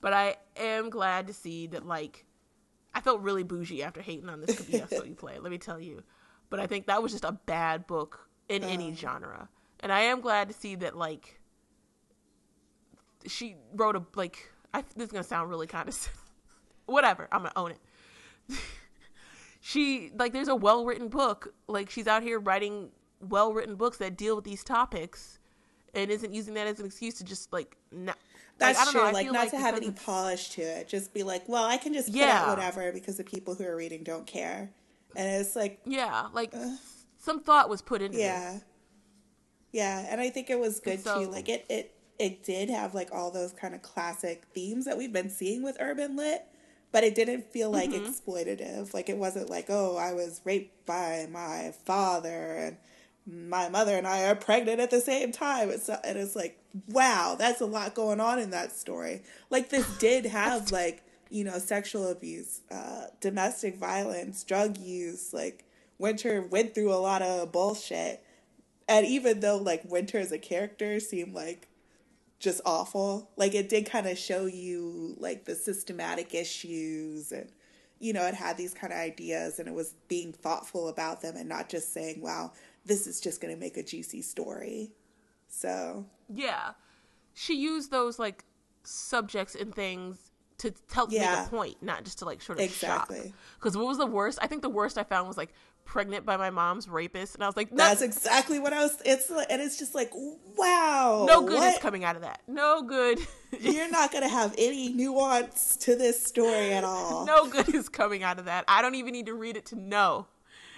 but I am glad to see that, like, I felt really bougie after hating on this could be so you play. Let me tell you, but I think that was just a bad book in any Uh-huh. genre, and I am glad to see that, like, she wrote a like. I, this is gonna sound really kind of whatever. I'm gonna own it she like there's a well written book like she's out here writing well written books that deal with these topics and isn't using that as an excuse to just like not That's like, true. know, like not to have any polish to it. Just be like, well, I can just Yeah. out whatever because the people who are reading don't care. And it's like, yeah like some thought was put into it. yeah, this yeah. And I think it was good so- too. Like it, it, it did have like all those kind of classic themes that we've been seeing with urban lit, but it didn't feel like mm-hmm. exploitative. Like it wasn't like, oh, I was raped by my father and my mother and I are pregnant at the same time. It's and it's like, wow, that's a lot going on in that story. Like this did have like you know sexual abuse, uh, domestic violence, drug use. Like Winter went through a lot of bullshit, and even though like Winter as a character seemed like just awful, like it did kind of show you like the systematic issues and you know, it had these kind of ideas and it was being thoughtful about them and not just saying, wow, this is just going to make a juicy story. So, yeah. She used those like subjects and things to tell yeah. make a point, not just to like sort of exactly. Because what was the worst? I think the worst I found was like pregnant by my mom's rapist, and I was like, no. "That's exactly what I was." It's like, and it's just like, wow, no good what? is coming out of that. No good. You're not gonna have any nuance to this story at all. no good is coming out of that. I don't even need to read it to know,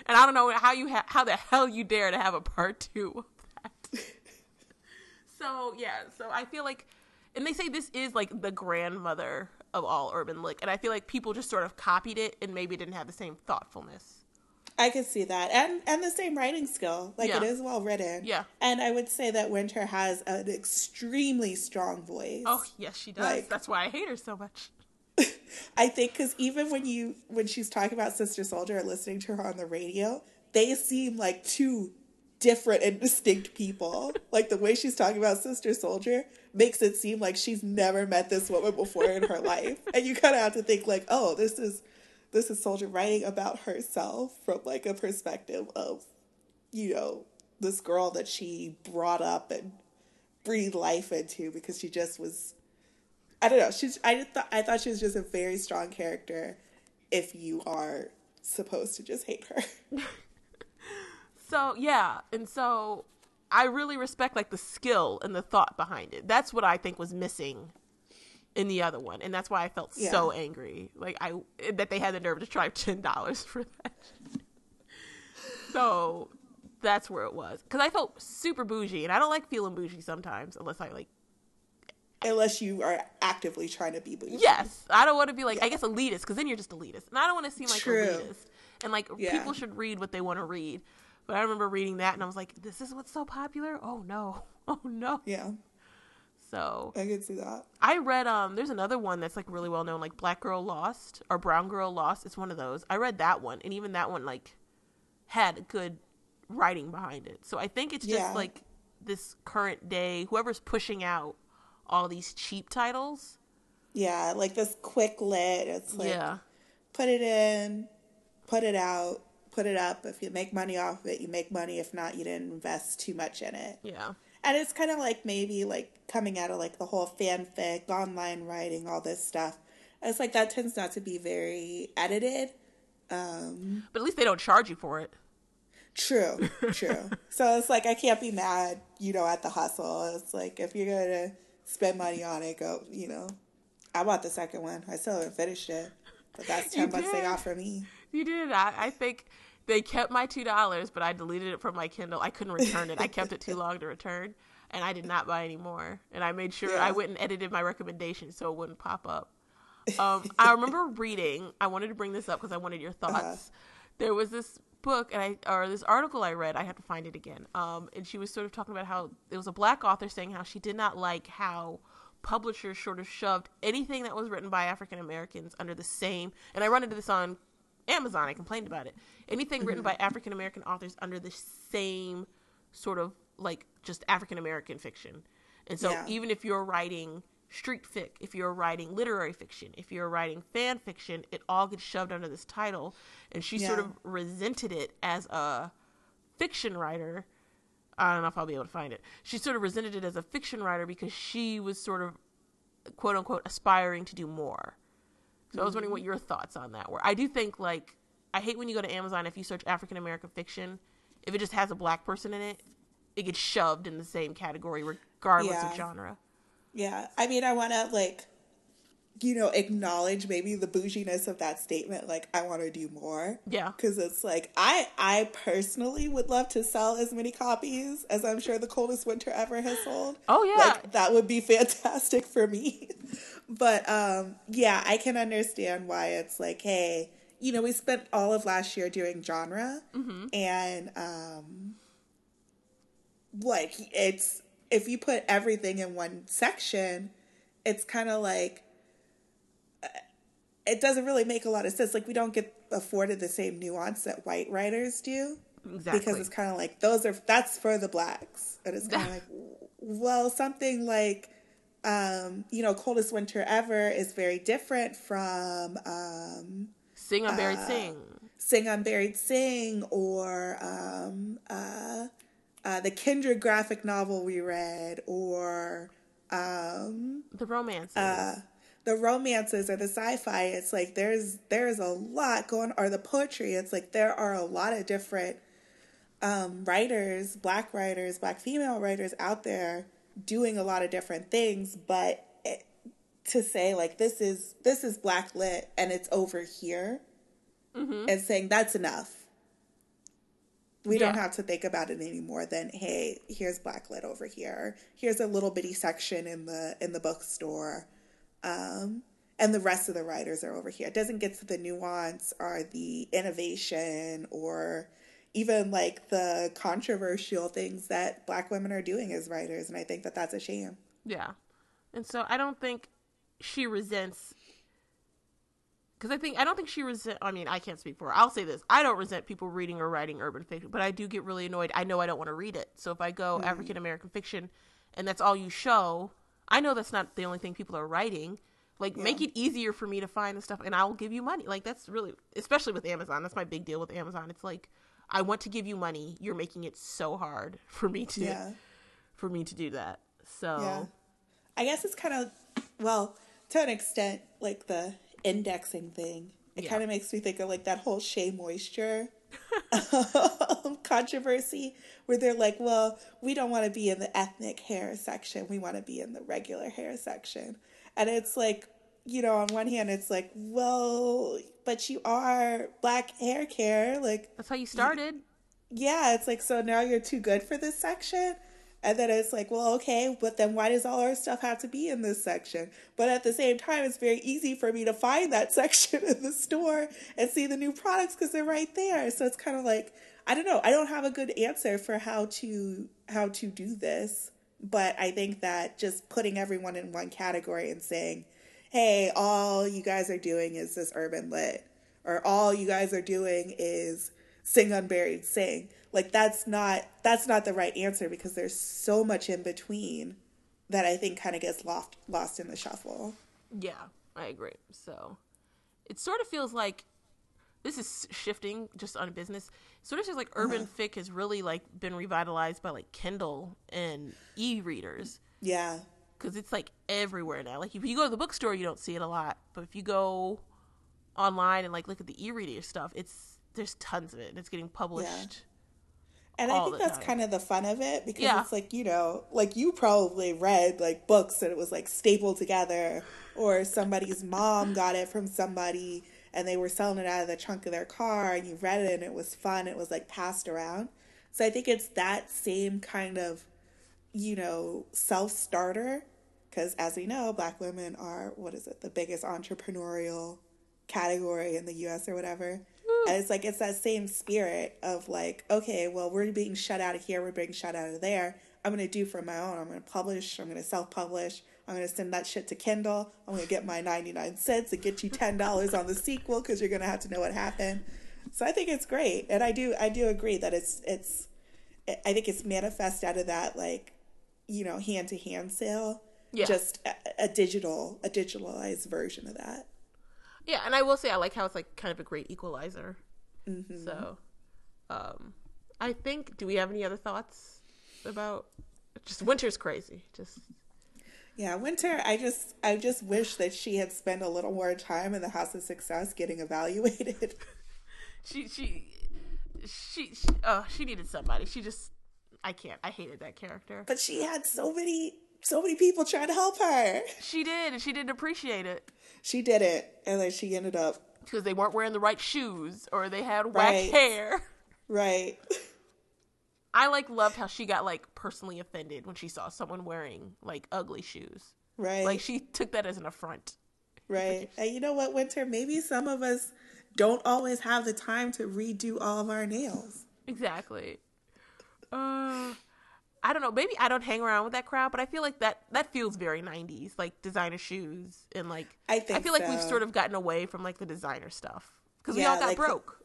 and I don't know how you ha- how the hell you dare to have a part two of that. so yeah, so I feel like, and they say this is like the grandmother of all urban lit, and I feel like people just sort of copied it and maybe didn't have the same thoughtfulness. I could see that, and and the same writing skill. Like yeah. it is well written. Yeah. And I would say that Winter has an extremely strong voice. Oh yes, she does. Like, That's why I hate her so much. I think because even when you when she's talking about Sister Souljah or listening to her on the radio, they seem like two different and distinct people. like the way she's talking about Sister Souljah makes it seem like she's never met this woman before in her life, and you kind of have to think like, oh, this is this is Souljah writing about herself from like a perspective of, you know, this girl that she brought up and breathed life into because she just was I don't know, she's I thought I thought she was just a very strong character if you are supposed to just hate her. so yeah, and so I really respect like the skill and the thought behind it. That's what I think was missing in the other one, and that's why I felt yeah. so angry. Like I that they had the nerve to charge ten dollars for that. so that's where it was because I felt super bougie, and I don't like feeling bougie sometimes unless I like. Unless you are actively trying to be bougie. Yes, I don't want to be like yeah. I guess elitist because then you're just elitist, and I don't want to seem like True. elitist. And like yeah. people should read what they want to read. But I remember reading that and I was like, "This is what's so popular? Oh no! Oh no!" Yeah. So I can see that. I read um there's another one that's like really well known, like Black Girl Lost or Brown Girl Lost. It's one of those. I read that one, and even that one like had good writing behind it. So I think it's just yeah. like this current day, whoever's pushing out all these cheap titles. Yeah, like this quick lit. It's like yeah. put it in, put it out, put it up. If you make money off of it, you make money. If not, you didn't invest too much in it. Yeah and it's kind of like maybe like coming out of like the whole fanfic, online writing, all this stuff. it's like that tends not to be very edited. Um, but at least they don't charge you for it. True, true. so it's like I can't be mad, you know, at the hustle. It's like if you're gonna spend money on it, go, you know. I bought the second one. I still haven't finished it, but that's ten bucks they got for me. You did. I, I think they kept my two dollars, but I deleted it from my Kindle. I couldn't return it. I kept it too long to return, and I did not buy any more. And I made sure yeah. I went and edited my recommendation so it wouldn't pop up. Um, I remember reading. I wanted to bring this up because I wanted your uh-huh. thoughts. Uh-huh. There was this book and I or this article I read. I have to find it again. Um, and she was sort of talking about how it was a black author saying how she did not like how publishers sort of shoved anything that was written by African Americans under the same. And I run into this on Amazon. I complained about it. Anything written mm-hmm. by African American authors under the same sort of like just African American fiction. And so yeah. even if you're writing street fic, if you're writing literary fiction, if you're writing fan fiction, it all gets shoved under this title. And she yeah. sort of resented it as a fiction writer. I don't know if I'll be able to find it. She sort of resented it as a fiction writer because she was sort of quote unquote aspiring to do more. So I was wondering what mm-hmm. your thoughts on that were. I do think like I hate when you go to Amazon if you search African American fiction, if it just has a black person in it, it gets shoved in the same category regardless yeah. of genre. Yeah. I mean, I want to like you know, acknowledge maybe the bouginess of that statement like I want to do more. Yeah. Cuz it's like I I personally would love to sell as many copies as I'm sure the coldest winter ever has sold. Oh yeah. Like that would be fantastic for me. but um, yeah, I can understand why it's like, hey, you know, we spent all of last year doing genre, Mm-hmm. and um, like it's if you put everything in one section, it's kind of like uh, it doesn't really make a lot of sense. Like we don't get afforded the same nuance that white writers do Exactly. because it's kind of like those are that's for the blacks, and it's kind of like well, something like um, you know, coldest winter ever is very different from um, Sing on Buried Sing. Sing Unburied Sing or um, uh, uh, the Kindred graphic novel we read or um, The romances. uh, the romances or the sci-fi. It's like there's there's a lot going or the poetry. It's like there are a lot of different um, writers, black writers, black female writers out there doing a lot of different things, but to say like this is this is black lit and it's over here and saying that's enough. We don't have to think about it anymore than hey, here's black lit over here. Here's a little bitty section in the in the bookstore. Um and the rest of the writers are over here. It doesn't get to the nuance or the innovation or even like the controversial things that black women are doing as writers and I think that that's a shame. Yeah. And so I don't think she resents because I think I don't think she resent. I mean, I can't speak for her. I'll say this: I don't resent people reading or writing urban fiction, but I do get really annoyed. I know I don't want to read it. So if I go mm-hmm. African American fiction, and that's all you show, I know that's not the only thing people are writing. Like, make it easier for me to find the stuff, and I'll give you money. Like, that's really, especially with Amazon. That's my big deal with Amazon. It's like, I want to give you money. You're making it so hard for me to, Yeah. for me to do that. So. Yeah. I guess it's kind of, well, to an extent, like the indexing thing. It Yeah. kind of makes me think of like that whole Shea Moisture um, controversy where they're like, well, we don't want to be in the ethnic hair section. We want to be in the regular hair section. And it's like, you know, on one hand, it's like, well, but you are black hair care. Like, That's how you started. yeah, it's like, so now you're too good for this section? And then it's like, well, okay, but then why does all our stuff have to be in this section? But at the same time, it's very easy for me to find that section in the store and see the new products because they're right there. So it's kind of like, I don't know. I don't have a good answer for how to how to do this, but I think that just putting everyone in one category and saying, "Hey, all you guys are doing is this urban lit," or "All you guys are doing is sing unburied sing," like that's not that's not the right answer because there's so much in between that I think kind of gets lost lost in the shuffle. Yeah, I agree. So it sort of feels like this is shifting just on business. Sort of feels like uh-huh. urban fic has really like been revitalized by like Kindle and e-readers Yeah, because it's like everywhere now. Like if you go to the bookstore, you don't see it a lot, but if you go online and like look at the e-reader stuff, it's there's tons of it and it's getting published. And I think that's time. kind of the fun of it because Yeah. it's like, you know, like you probably read like books that it was like stapled together or somebody's mom got it from somebody and they were selling it out of the trunk of their car and you read it and it was fun. It was like passed around. So I think it's that same kind of, you know, self starter because as we know, black women are, what is it, the biggest entrepreneurial category in the US or whatever. And it's like it's that same spirit of like, okay, well, we're being shut out of here, we're being shut out of there. I'm gonna do for my own. I'm gonna publish. I'm gonna self-publish. I'm gonna send that shit to Kindle. I'm gonna get my 99 cents and get you ten dollars on the sequel because you're gonna have to know what happened. So I think it's great, and I do I do agree that it's it's I think it's manifest out of that like you know hand to hand sale. Yeah. Just a, a digital a digitalized version of that. Yeah, and I will say I like how it's like kind of a great equalizer. So, um, I think. Do we have any other thoughts about? Just winter's crazy. Just Yeah, Winter, I just I just wish that she had spent a little more time in the House of Success getting evaluated. she she she she, uh, she needed somebody. She just I can't. I hated that character. But she had so many so many people trying to help her. She did, and she didn't appreciate it She did it, and then she ended up because they weren't wearing the right shoes or they had whack Right. hair. right. I like loved how she got like personally offended when she saw someone wearing like ugly shoes. Right. Like she took that as an affront. Right. And you know what, Winter? Maybe some of us don't always have the time to redo all of our nails. Exactly. Uh, I don't know. Maybe I don't hang around with that crowd, but I feel like that that feels very '90s, like designer shoes and like. I think I feel like we've sort of gotten away from like the designer stuff because we all got like broke.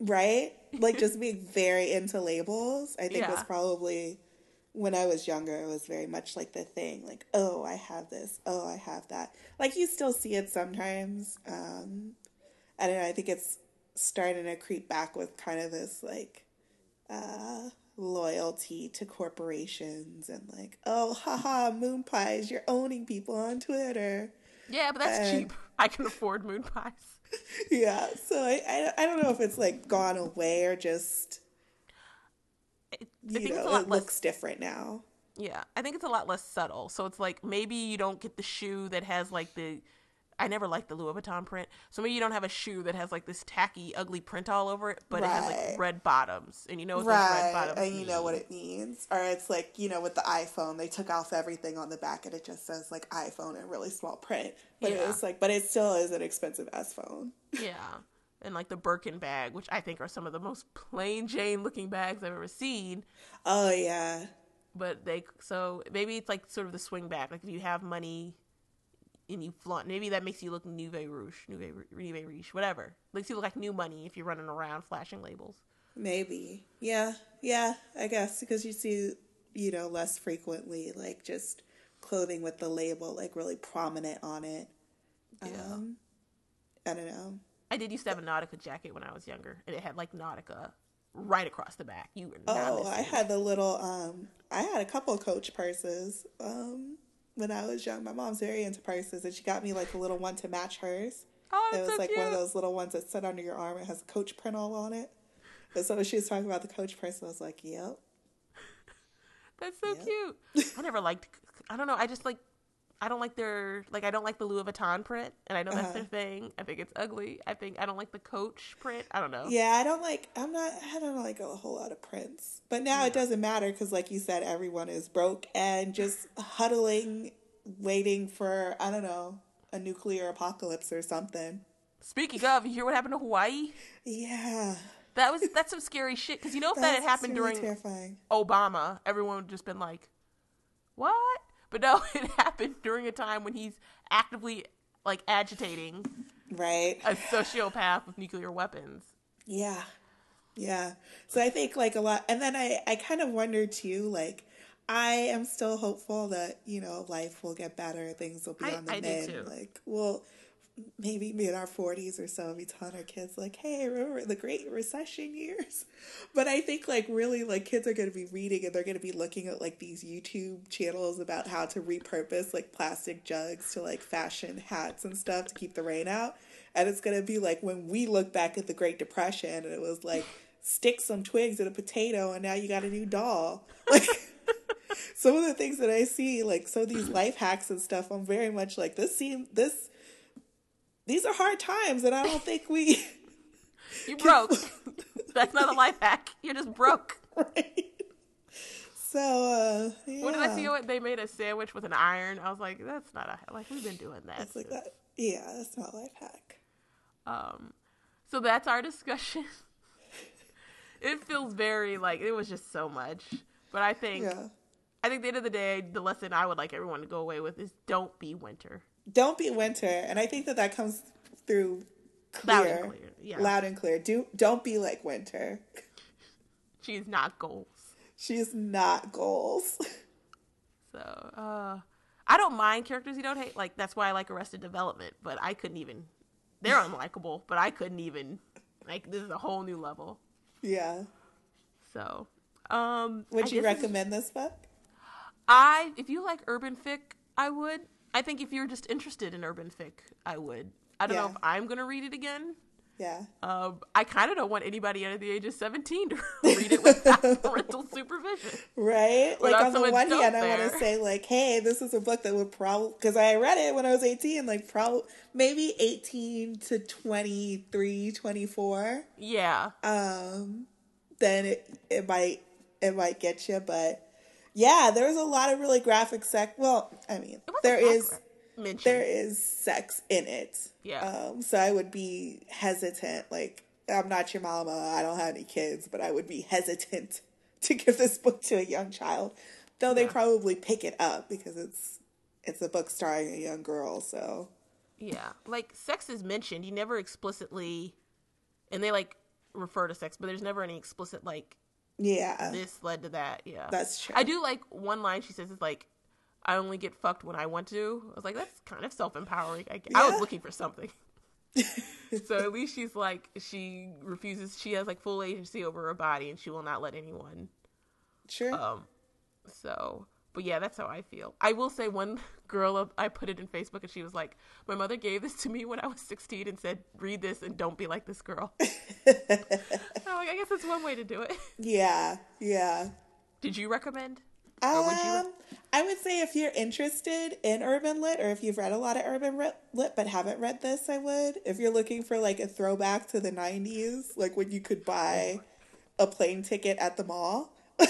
Right? Like just being very into labels, I think was probably when I was younger, it was very much like the thing. Like, oh, I have this. Oh, I have that. Like you still see it sometimes. Um, I don't know. I think it's starting to creep back with kind of this like uh, loyalty to corporations and like, oh, haha, moon pies, you're owning people on Twitter. Yeah, but that's and- cheap. I can afford moon pies. Yeah, so I, I I don't know if it's like gone away or just you think it's a know it less. looks different now. Yeah, I think it's a lot less subtle. So it's like maybe you don't get the shoe that has like the. I never liked the Louis Vuitton print, so maybe you don't have a shoe that has like this tacky, ugly print all over it, but it has like red bottoms, and you know what those red Right, bottoms and you know what it means. Or it's like you know with the iPhone, they took off everything on the back and it just says like iPhone in really small print. But Yeah. it's like, but it still is an expensive S phone. Yeah. And like the Birkin bag, which I think are some of the most plain Jane looking bags I've ever seen. Oh yeah, But they, so maybe it's like sort of the swing back. Like if you have money and you flaunt, maybe that makes you look nouveau rouge, nouveau, nouveau riche, whatever. Makes you look like new money if you're running around flashing labels. maybe. Yeah, yeah. I guess because you see, you know, less frequently like just clothing with the label like really prominent on it. Yeah. Um, I don't know. I did used to have a Nautica jacket when I was younger, and it had like Nautica right across the back. You Oh, I had the little um I had a couple coach purses um when I was young. My mom's very into purses and she got me like a little one to match hers. Oh, It was so like cute. one of those little ones that sit under your arm. It has a coach print all on it. And so when she was talking about the coach purse, and I was like, Yep. That's so Yep. cute. I never liked. I don't know. I just like. I don't like their like. I don't like the Louis Vuitton print, and I know that's Uh-huh. their thing. I think it's ugly. I think I don't like the Coach print. I don't know. Yeah, I don't like I'm not I don't like a whole lot of prints. But now it doesn't matter cuz like you said everyone is broke and just huddling waiting for I don't know, a nuclear apocalypse or something. Speaking of, you hear what happened to Hawaii? Yeah. That was that's some scary shit. Because you know if that had happened really during terrifying. Obama, everyone would just been like, "What?" But no, it happened during a time when he's actively like agitating Right. a sociopath with nuclear weapons. Yeah. Yeah. So I think like a lot and then I I kind of wonder too like I am still hopeful that, you know, life will get better, things will be I- on the I mend. Like we'll maybe be in our 40s or so be telling our kids like, "Hey, remember the great recession years?" But I think like really like kids are going to be reading and they're going to be looking at like these YouTube channels about how to repurpose like plastic jugs to like fashion hats and stuff to keep the rain out. And it's going to be like when we look back at the Great Depression and it was like stick some twigs in a potato and now you got a new doll. Like some of the things that I see, like so these life hacks and stuff, I'm very much like this seem this these are hard times and I don't think we You broke. That's not a life hack. You're just broke. right. So uh yeah. What did I see? What they made a sandwich with an iron. I was like, that's not a like we've been doing that. It's like that. Yeah, that's not a life hack. Um, so that's our discussion. it feels very like it was just so much, but I think Yeah. I think at the end of the day, the lesson I would like everyone to go away with is don't be winter. Don't be winter, and I think that that comes through Loud clear, and clear, yeah. loud and clear. Do don't be like winter. she's not goals. She's not goals. So uh, I don't mind characters you don't hate. Like that's why I like Arrested Development, but I couldn't even. They're unlikable, but I couldn't even. Like this is a whole new level. yeah. So, um, Would I you recommend this book? I, if you like urban fic, I would. I think if you're just interested in urban fic, I would. I don't know if I'm gonna read it again. Yeah. Um, I kind of don't want anybody under the age of 17 to read it without parental supervision. Right? Like on the one hand, I want to say like, hey, this is a book that would probably because I read it when I was 18, like probably maybe 18 to 23, 24. Yeah, Um, then it it might it might get you, but Yeah, there was a lot of really graphic sex. Well, I mean, there is mentioned. there is sex in it. Yeah. Um, so I would be hesitant. Like, I'm not your mama. I don't have any kids, but I would be hesitant to give this book to a young child. Though they probably pick it up because it's it's a book starring a young girl. So Yeah, like sex is mentioned. You never explicitly, and they like refer to sex, but there's never any explicit like yeah, this led to that. Yeah, that's true. I do like one line she says is like, "I only get fucked when I want to." I was like, that's kind of self empowering. I, I was looking for something. so at least she's like she refuses. She has like full agency over her body, and she will not let anyone. Sure. Um, so, but yeah, that's how I feel. I will say one girl, I put it in Facebook, and she was like, "My mother gave this to me when I was 16 and said, read this and don't be like this girl." I'm like, I guess that's one way to do it. yeah, yeah. Did you recommend? Um, would you- I would say if you're interested in urban lit, or if you've read a lot of urban lit but haven't read this, I would. If you're looking for like a throwback to the '90s, like when you could buy a plane ticket at the mall.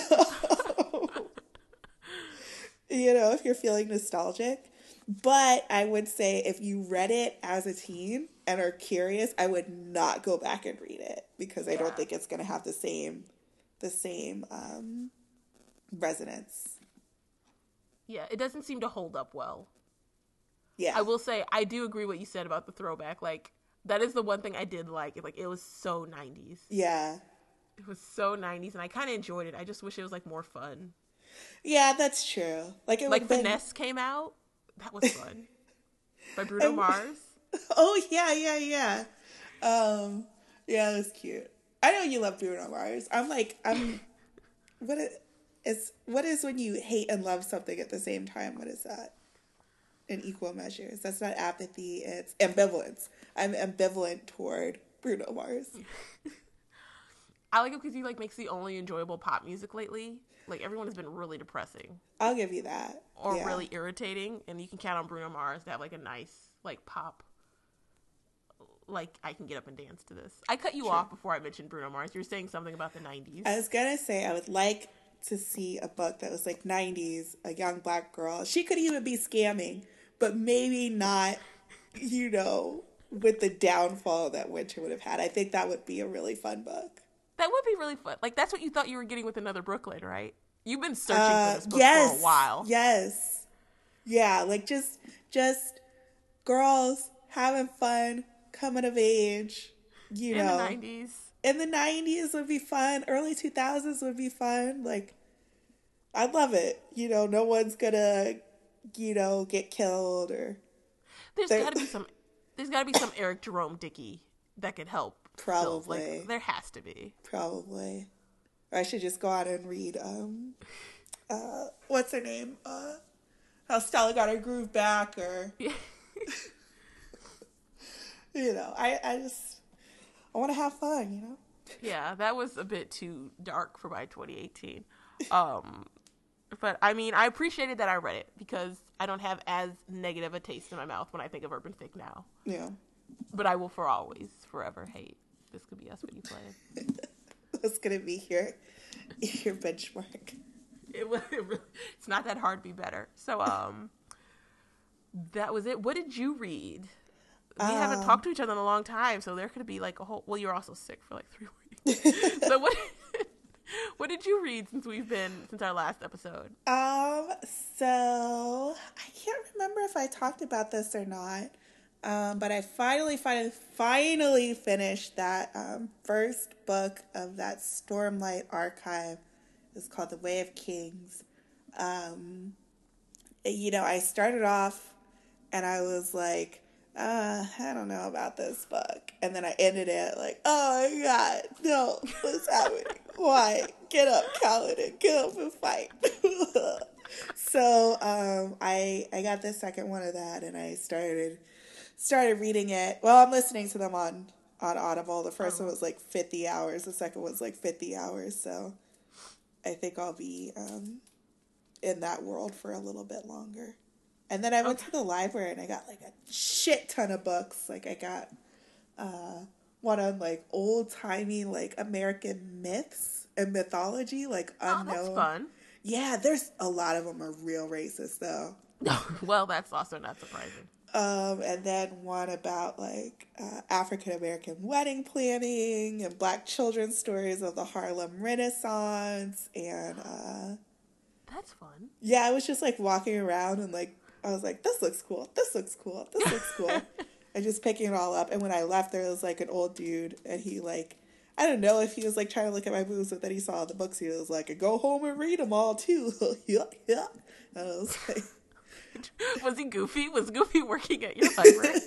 you know, if you're feeling nostalgic. But I would say if you read it as a teen and are curious, I would not go back and read it because I don't think it's going to have the same the same um resonance. Yeah, it doesn't seem to hold up well. Yeah. I will say I do agree what you said about the throwback. Like that is the one thing I did like. Like it was so 90s. Yeah. It was so 90s, and I kind of enjoyed it. I just wish it was like more fun. Yeah, that's true. Like it Like would been, Finesse came out. That was fun. By Bruno I- Mars. Oh yeah, yeah, yeah. Um yeah, that's cute. I know you love Bruno Mars. I'm like I'm what is what is when you hate and love something at the same time? What is that? In equal measures. That's not apathy, it's ambivalence. I'm ambivalent toward Bruno Mars. I like it because he like makes the only enjoyable pop music lately. Like everyone has been really depressing I'll give you that. or Yeah. really irritating, and you can count on Bruno Mars to have like a nice like pop. Like I can get up and dance to this. I cut you off before I mentioned Bruno Mars. You were saying something about the '90s. I was gonna say I would like to see a book that was like '90s, a young black girl. She could even be scamming, but maybe not, you know, with the downfall that Winter would have had. I think that would be a really fun book. That would be really fun. Like that's what you thought you were getting with another Brooklyn, right? You've been searching Uh, for this book yes, for a while. yes, yeah, like just just girls having fun, coming of age. You In know, In the '90s. in the 90s would be fun early 2000s would be fun like i'd love it you know no one's gonna you know get killed or There's got to be some. There's got to be some Eric Jerome Dickey that could help. Probably. like there has to be. probably or i should just go out and read um uh what's her name uh how stella got her groove back or Yeah. you know i i just i want to have fun you know Yeah, that was a bit too dark for my 2018. Um, but I mean, I appreciated that I read it because I don't have as negative a taste in my mouth when I think of urban fic now. Yeah. But I will for always, forever hate. This could be us when you play. that's gonna be your your benchmark It. It really, it's not that hard to be better. So, um, that was it. What did you read? We haven't Um, talked to each other in a long time, so there could be like a whole. Well, you were also sick for like three weeks. so what? what did you read since we've been since our last episode? Um, so I can't remember if I talked about this or not. Um, but I finally, finally, finally finished that um, first book of that Stormlight archive. It's called The Way of Kings. Um, you know, I started off and I was like, uh, I don't know about this book. And then I ended it like, oh my god, no, what's happening? Why? Get up, Kaladin, get up and fight. so um, I I got the second one of that and I started started reading it. Well, I'm listening to them on on Audible. The first one was like 50 hours. The second was like 50 hours. So I think I'll be um, in that world for a little bit longer. And then I went to the library and I got like a shit ton of books. Like I got uh, one on like old timey like American myths and mythology, like Oh, unknown. fun. Yeah, there's a lot of them are real racist though. well, that's also not surprising. Um, and then one about like uh, African American wedding planning and black children's stories of the Harlem Renaissance. And uh, that's fun. Yeah, I was just like walking around and like, I was like, this looks cool. This looks cool. This looks cool. and just picking it all up. And when I left, there was like an old dude and he like, I don't know if he was like trying to look at my boobs, but then he saw the books. He was like, go home and read them all too. yeah, yeah. And I was like, was he goofy? Was Goofy working at your library?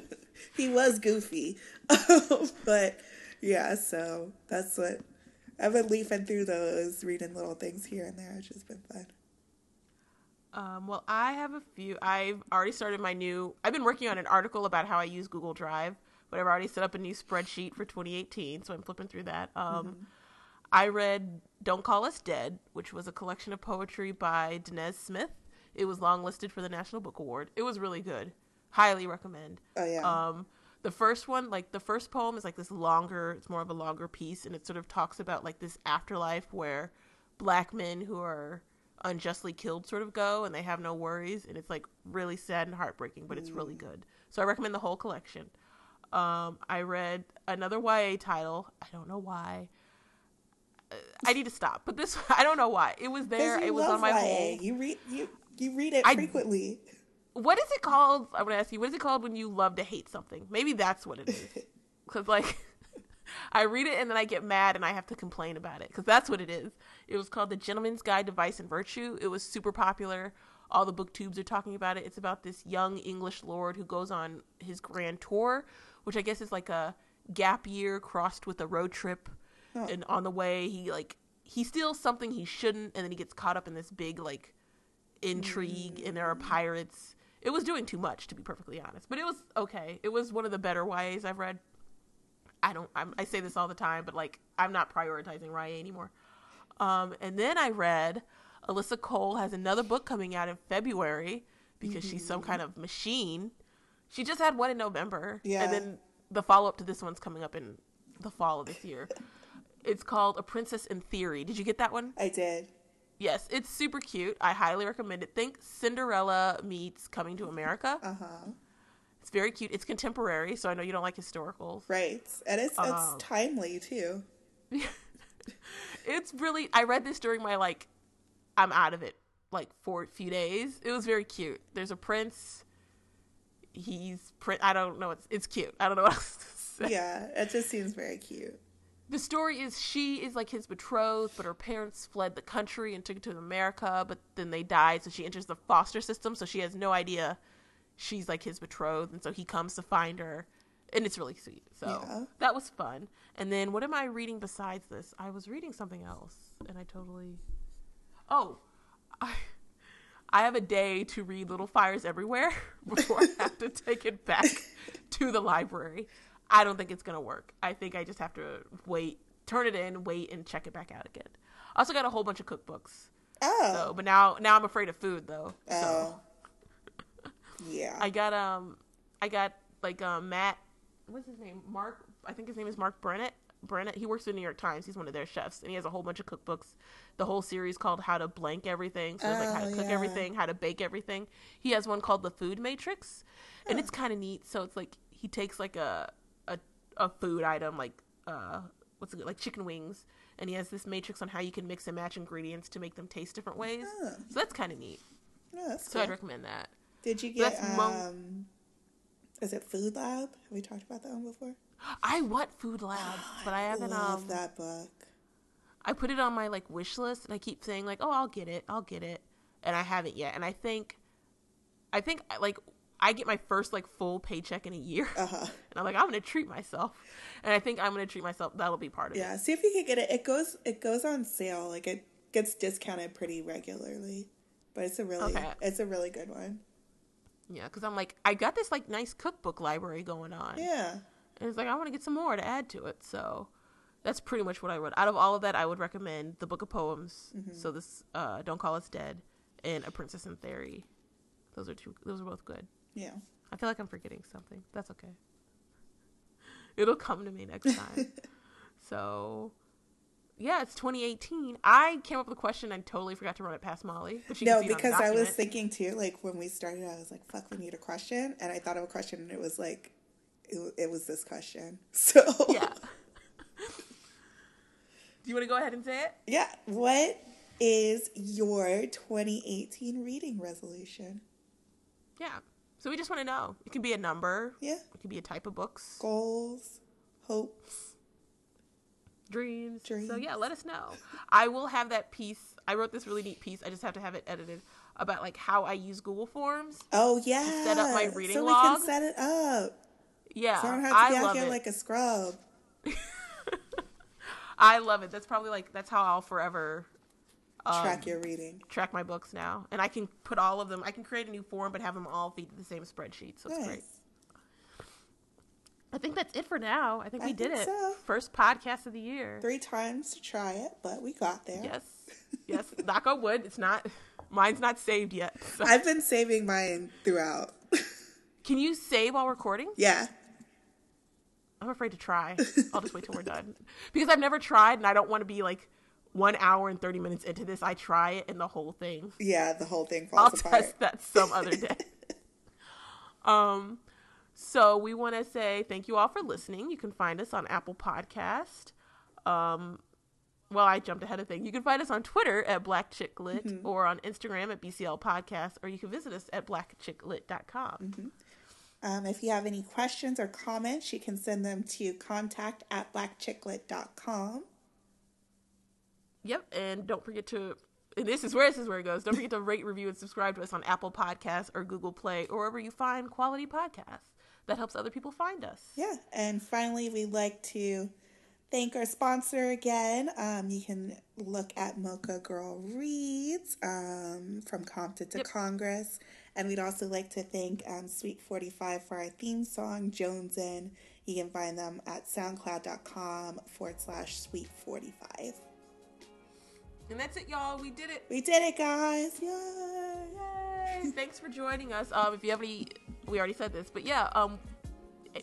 he was goofy. but yeah, so that's what I've been leafing through those, reading little things here and there. It's just been fun. Um, well, I have a few. I've already started my new. I've been working on an article about how I use Google Drive, but I've already set up a new spreadsheet for 2018, so I'm flipping through that. Um, mm-hmm. I read "Don't Call Us Dead," which was a collection of poetry by Danez Smith. It was longlisted for the National Book Award. It was really good. Highly recommend. Oh yeah. Um, the first one, like the first poem, is like this longer. It's more of a longer piece, and it sort of talks about like this afterlife where black men who are unjustly killed sort of go, and they have no worries, and it's like really sad and heartbreaking, but it's mm. really good. So I recommend the whole collection. Um, I read another YA title. I don't know why. I need to stop. But this, I don't know why. It was there. It was on my YA. whole. You read you you read it I, frequently. What is it called? I'm gonna ask you. What is it called when you love to hate something? Maybe that's what it is. Because like, I read it and then I get mad and I have to complain about it. Because that's what it is. It was called The Gentleman's Guide to Vice and Virtue. It was super popular. All the booktubes are talking about it. It's about this young English lord who goes on his grand tour, which I guess is like a gap year crossed with a road trip. Oh. And on the way, he like he steals something he shouldn't, and then he gets caught up in this big like intrigue and there are pirates. It was doing too much, to be perfectly honest, but it was okay. It was one of the better YAs I've read. I don't. I'm, i say this all the time, but like I'm not prioritizing YA anymore. Um, and then I read Alyssa Cole has another book coming out in February because mm-hmm. she's some kind of machine. She just had one in November, yeah. and then the follow up to this one's coming up in the fall of this year. it's called A Princess in Theory. Did you get that one? I did. Yes, it's super cute. I highly recommend it. Think Cinderella meets Coming to America. Uh huh. It's very cute. It's contemporary, so I know you don't like historicals. Right, and it's um, it's timely too. it's really. I read this during my like, I'm out of it like for a few days. It was very cute. There's a prince. He's print. I don't know. It's it's cute. I don't know what else to say. Yeah, it just seems very cute the story is she is like his betrothed, but her parents fled the country and took her to America, but then they died, so she enters the foster system, so she has no idea she's like his betrothed, and so he comes to find her, and it's really sweet. So yeah. that was fun. And then what am I reading besides this? I was reading something else, and I totally. Oh, I. I have a day to read Little Fires Everywhere before I have to take it back to the library. I don't think it's gonna work. I think I just have to wait, turn it in, wait, and check it back out again. I also got a whole bunch of cookbooks. Oh. So, but now now I'm afraid of food though. Oh. So. yeah. I got um, I got like um Matt, what's his name? Mark. I think his name is Mark Brennett. Brennett. He works for the New York Times. He's one of their chefs, and he has a whole bunch of cookbooks. The whole series called "How to Blank Everything." So it's like how to oh, cook yeah. everything, how to bake everything. He has one called "The Food Matrix," and it's kind of neat. So it's like he takes like a a food item like uh what's it like chicken wings. And he has this matrix on how you can mix and match ingredients to make them taste different ways. Oh. so that's kind of neat oh, so cool. i'd recommend that. Did you get um is it food lab? Have we talked about that one before? I want food lab oh, but i haven't I love um that book. I put it on my like wish list and i keep saying like oh i'll get it. I'll get it. And i haven't yet. And i think i think like I get my first like full paycheck in a year, uh-huh. and I'm like, I'm gonna treat myself, and I think I'm gonna treat myself. That'll be part of yeah, it. Yeah, see if you can get it. It goes it goes on sale. Like it gets discounted pretty regularly, but it's a really okay. it's a really good one. Yeah, because I'm like, I got this like nice cookbook library going on. Yeah, and it's like I want to get some more to add to it. So that's pretty much what I would. Out of all of that, I would recommend the book of poems. Mm-hmm. So this, uh, don't call us dead, and a princess in theory. Those are two. Those are both good. Yeah. I feel like I'm forgetting something. That's okay. It'll come to me next time. so, yeah, it's 2018. I came up with a question and totally forgot to run it past Molly. But No, can see it on the because I was thinking too, like when we started, I was like, fuck, we need a question. And I thought of a question and it was like, it, it was this question. So, Yeah. Do you want to go ahead and say it? yeah. What is your 2018 reading resolution? Yeah. So we just want to know. It can be a number. Yeah. It can be a type of books, Goals, hopes. dreams. Dreams. So yeah, let us know. I will have that piece. I wrote this really neat piece. I just have to have it edited about like how I use Google Forms. Oh, yeah. set up my reading so log. we can set it up. Yeah, So I don't have to I be out love here it. like a scrub. I love it. That's probably like that's how I'll forever Um, Track your reading. track my books now, and I can put all of them. I can create a new form, but have them all feed to the same spreadsheet. So it's Nice. great. I think that's it for now. I think I we did think it. so. First podcast of the year. Three times to try it, but we got there. Yes, yes. Knock on wood. It's not. Mine's not saved yet. So. I've been saving mine throughout. Can you save while recording? yeah. I'm afraid to try. I'll just wait till we're done because I've never tried, and I don't want to be like one hour and thirty minutes into this. I try it, and the whole thing. Yeah, the whole thing falls I'll apart. test that some other day. um, so we want to say thank you all for listening. You can find us on Apple Podcast. Um, well, I jumped ahead of things. You can find us on Twitter at Black Chick Lit Mm-hmm. or on Instagram at BCL Podcast, or you can visit us at blackchicklit.com. Mm-hmm. Um, if you have any questions or comments, you can send them to contact at blackchicklit.com. Yep, and don't forget to. And this is where this is where it goes. Don't forget to rate, review, and subscribe to us on Apple Podcasts or Google Play or wherever you find quality podcasts. That helps other people find us. Yeah, and finally, we'd like to thank our sponsor again. Um, you can look at Mocha Girl Reads um, from Compton to Yep. Congress. And we'd also like to thank um, Sweet 45 for our theme song, Jones In. You can find them at soundcloud.com forward slash sweet 45. And that's it, y'all. We did it. We did it, guys! Yay! Yay! Thanks for joining us. Um, if you have any, we already said this, but yeah, um,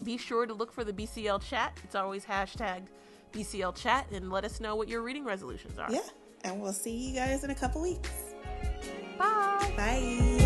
be sure to look for the BCL chat. It's always hashtag BCL chat, and let us know what your reading resolutions are. Yeah, and we'll see you guys in a couple weeks. Bye. Bye!